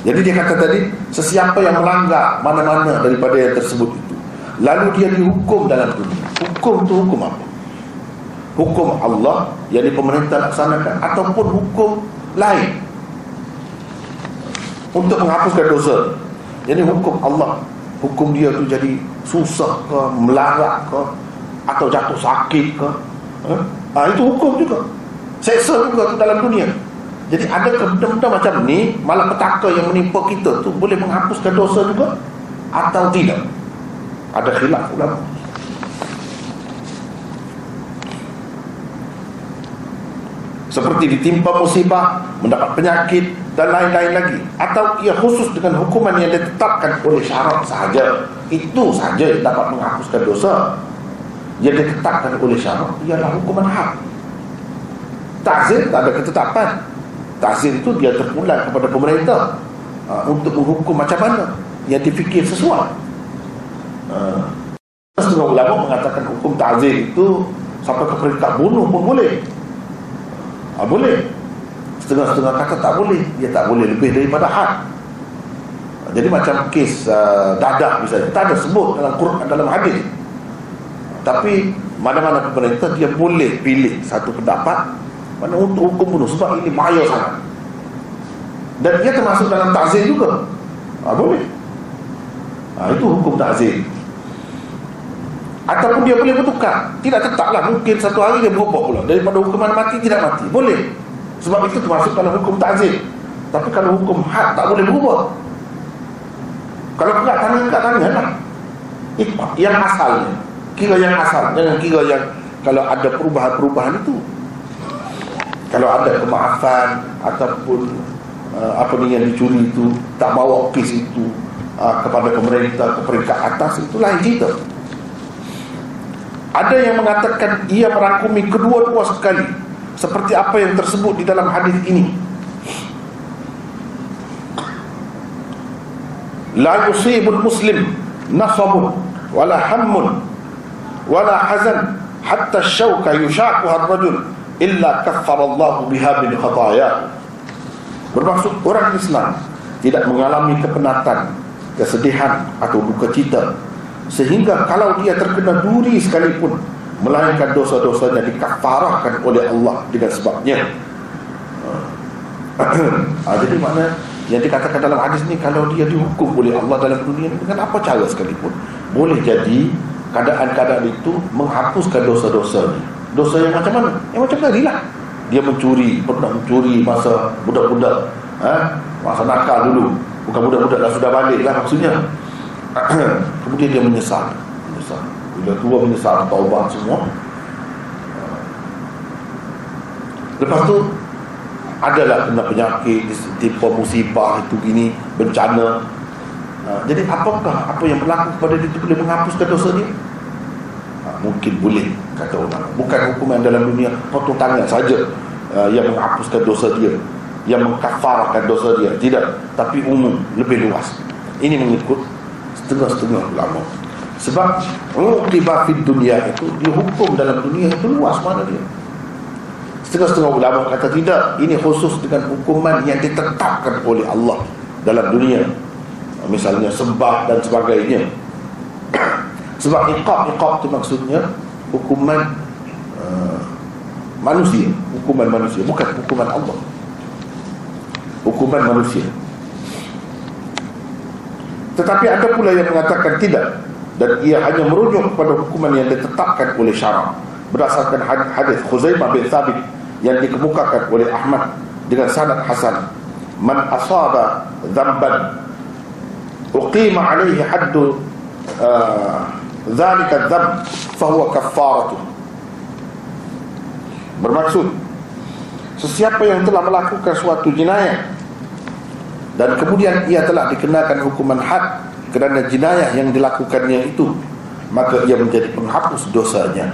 Jadi dia kata tadi Sesiapa yang melanggar mana-mana daripada yang tersebut itu Lalu dia dihukum dalam dunia. Hukum itu hukum apa? Hukum Allah yang di pemerintah laksanakan Ataupun hukum lain. Untuk menghapuskan dosa. Jadi hukum Allah Hukum dia tu jadi susah ke Melarat ke Atau jatuh sakit ke ha? Itu hukum juga. Seksa juga dalam dunia jadi ada benda-benda macam ni Malah petaka yang menimpa kita tu Boleh menghapuskan dosa juga? Atau tidak? Ada khilaf ulama Seperti ditimpa musibah Mendapat penyakit Dan lain-lain lagi. Atau ia khusus dengan hukuman yang ditetapkan oleh syarat sahaja. Itu sahaja yang dapat menghapuskan dosa. Yang ditetapkan oleh syarat Ialah hukuman hak. Takzir tak ada ketetapan Tahzir itu dia terpulang kepada pemerintah uh, untuk menghukum macam mana yang difikir sesuai. Uh, setengah ulama mengatakan hukum tahzir itu sampai ke peringkat bunuh pun boleh. Uh, boleh. Setengah-setengah kata tak boleh. Dia tak boleh lebih daripada had. Uh, jadi macam kes uh, dadah misalnya. Tak ada sebut dalam Quran dalam hadis. Tapi mana-mana pemerintah dia boleh pilih satu pendapat mana untuk hukum bunuh? Sebab ini bahaya sangat. Dan dia termasuk dalam takzir juga. Ha, boleh. Ha, itu hukum takzir ataupun dia boleh bertukar. Tidak tetaplah mungkin satu hari dia berubah pula. Daripada hukuman mati tidak mati. Boleh. Sebab itu termasuk dalam hukum takzir tapi kalau hukum had tak boleh berubah kalau enggak tangan enggak tangan lah yang asalnya. Kira yang asal. Jangan kira yang kalau ada perubahan-perubahan itu kalau ada kemaafan ataupun uh, apa ni yang dicuri itu tak bawa kes itu uh, kepada pemerintah ke peringkat atas itu lain cerita. Ada yang mengatakan ia merangkumi kedua-dua sekali seperti apa yang tersebut di dalam hadis ini. La yusibul muslim nasabun wala hammun wala hazan hatta syauka yushakuha ar-rajul illa kaffara Allah biha bil khataya. Bermaksud orang Islam tidak mengalami kepenatan kesedihan atau duka cita. Sehingga kalau dia terkena duri sekalipun melainkan dosa-dosanya dikafarahkan oleh Allah dengan sebabnya. Ha, jadi mana yang dikatakan dalam hadis ni kalau dia dihukum oleh Allah dalam dunia dengan apa cara sekalipun? Boleh jadi keadaan-keadaan itu menghapuskan dosa-dosa ni dosa yang macam mana? yang macam tadi lah. Dia mencuri, pernah mencuri masa budak-budak ha? masa nakal dulu. Bukan budak-budak dah sudah balik lah maksudnya. Kemudian dia menyesal. Menyesal. Bila tua menyesal taubat semua. Lepas tu adalah kena penyakit tipe musibah itu gini bencana. Ha, jadi apakah apa yang berlaku kepada dia itu boleh menghapuskan dosa dia mungkin boleh kata orang. Bukan hukuman dalam dunia potong tangan saja uh, yang menghapuskan dosa dia yang mengkafarkan dosa dia. Tidak tapi umum lebih luas. Ini mengikut setengah-setengah ulama. Sebab uqibah fid dunia itu dihukum dalam dunia itu luas mana dia. Setengah-setengah ulama kata tidak ini khusus dengan hukuman yang ditetapkan oleh Allah dalam dunia. Misalnya sembah dan sebagainya sebab iqab iqab itu maksudnya hukuman uh, manusia. Hukuman manusia bukan hukuman Allah. Hukuman manusia. Tetapi ada pula yang mengatakan tidak. Dan ia hanya merujuk kepada hukuman yang ditetapkan oleh syarak. Berdasarkan hadis Khuzaimah bin Thabit yang dikemukakan oleh Ahmad dengan sanad hasan. Man asaba dhanban uqima alaihi haddu uh, dhalika dhanb fahuwa kaffaratu bermaksud sesiapa yang telah melakukan suatu jenayah dan kemudian ia telah dikenakan hukuman had kerana jenayah yang dilakukannya itu maka ia menjadi penghapus dosanya.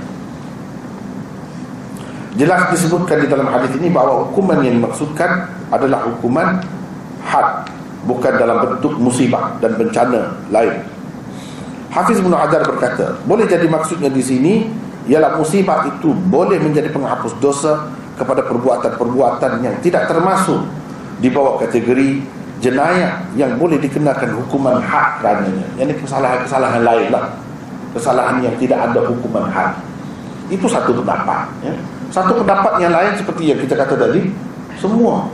Jelas disebutkan di dalam hadis ini bahawa hukuman yang dimaksudkan adalah hukuman had bukan dalam bentuk musibah dan bencana lain Hafiz Ibn Hajar berkata boleh jadi maksudnya di sini ialah musibah itu boleh menjadi penghapus dosa kepada perbuatan-perbuatan yang tidak termasuk di bawah kategori jenayah yang boleh dikenakan hukuman had kerananya yang ini kesalahan-kesalahan lain lah. Kesalahan yang tidak ada hukuman had. Itu satu pendapat ya. satu pendapat yang lain seperti yang kita kata tadi semua.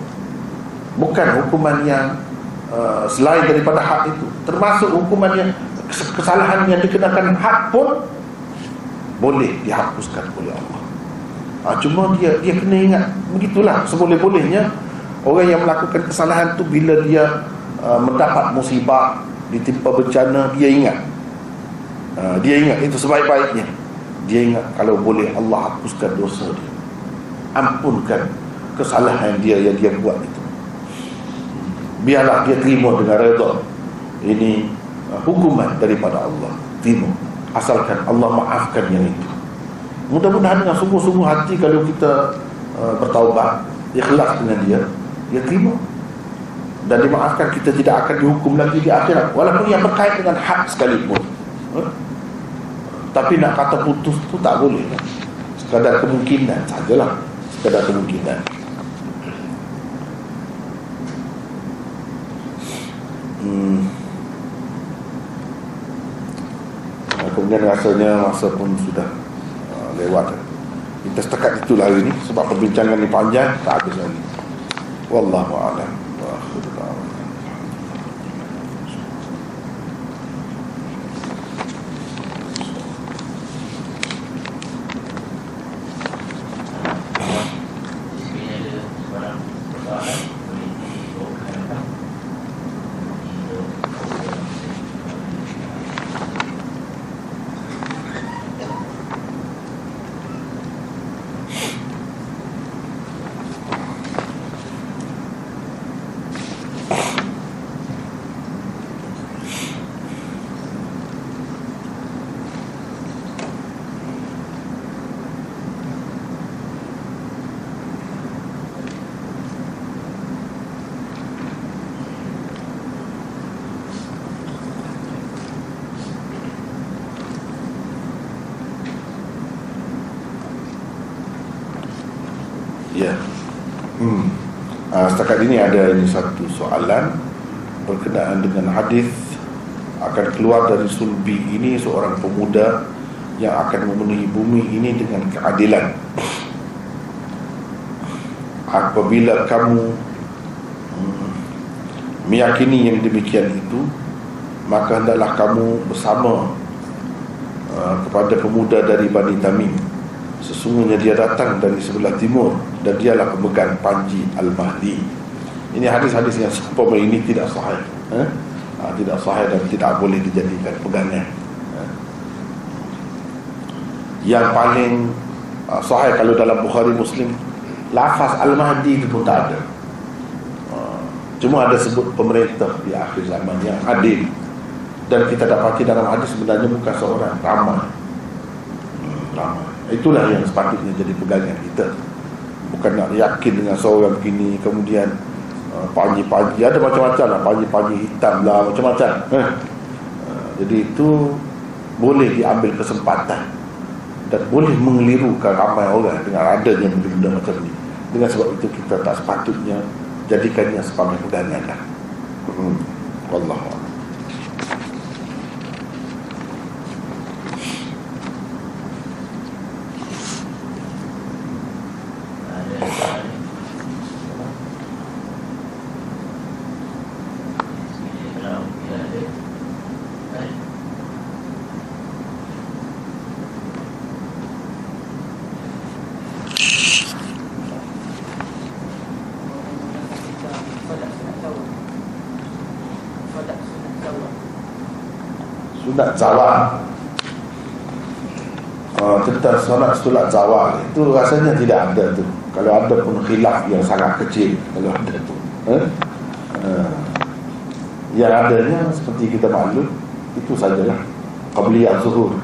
Bukan hukuman yang uh, selain daripada had itu. Termasuk hukuman yang kesalahan yang dikenakan had pun boleh dihapuskan oleh Allah ha, cuma dia dia kena ingat begitulah seboleh-bolehnya Orang yang melakukan kesalahan tu bila dia uh, mendapat musibah, ditimpa bencana, dia ingat. Uh, dia ingat itu sebaik-baiknya. Dia ingat kalau boleh Allah hapuskan dosa dia. Ampunkan kesalahan dia yang dia buat itu. Biarlah dia terima dengan redha. Ini hukuman daripada Allah. Terima. Asalkan Allah maafkan yang itu. Mudah-mudahan dengan sungguh-sungguh hati kalau kita uh, bertaubat, ikhlas dengan dia, dia terima dan dimaafkan kita tidak akan dihukum lagi di akhirat walaupun yang berkait dengan hak sekalipun ha? tapi nak kata putus tu tak boleh sekadar kemungkinan sajalah sekadar kemungkinan hmm. kemudian rasanya masa pun sudah uh, lewat. Kita setakat itulah hari ini sebab perbincangan ini panjang tak habis lagi. Wallahu a'lam. Setakat ini ada ini satu soalan berkenaan dengan hadis akan keluar dari sulbi ini seorang pemuda yang akan memenuhi bumi ini dengan keadilan. Apabila kamu hmm, meyakini yang demikian itu maka hendaklah kamu bersama uh, kepada pemuda dari Bani Tamim. Sesungguhnya dia datang dari sebelah timur dan dialah pemegang panji Al-Mahdi. Ini hadis-hadis yang seumpama ini tidak sahih. Eh? ha, tidak sahih dan tidak boleh dijadikan pegangan. Eh? yang paling uh, sahih kalau dalam Bukhari Muslim lafaz Al-Mahdi itu pun tak ada. Uh, cuma ada sebut pemerintah di akhir zaman yang adil. Dan kita dapati dalam hadis sebenarnya bukan seorang ramai. Hmm, ramai. Itulah yang sepatutnya jadi pegangan kita bukan nak yakin dengan seorang begini kemudian uh, pagi-pagi ada macam-macam lah pagi-pagi hitam lah macam-macam eh. uh, jadi itu boleh diambil kesempatan dan boleh mengelirukan ramai orang dengan adanya benda-benda macam ni dengan sebab itu kita tak sepatutnya jadikannya sebagai pegangan lah hmm. Wallahualam sunat zawal uh, sunat zawal itu rasanya tidak ada tu. Kalau ada pun khilaf yang sangat kecil kalau ada tu. Eh? uh, yang adanya seperti kita maklum itu sajalah. Qabliyah zuhur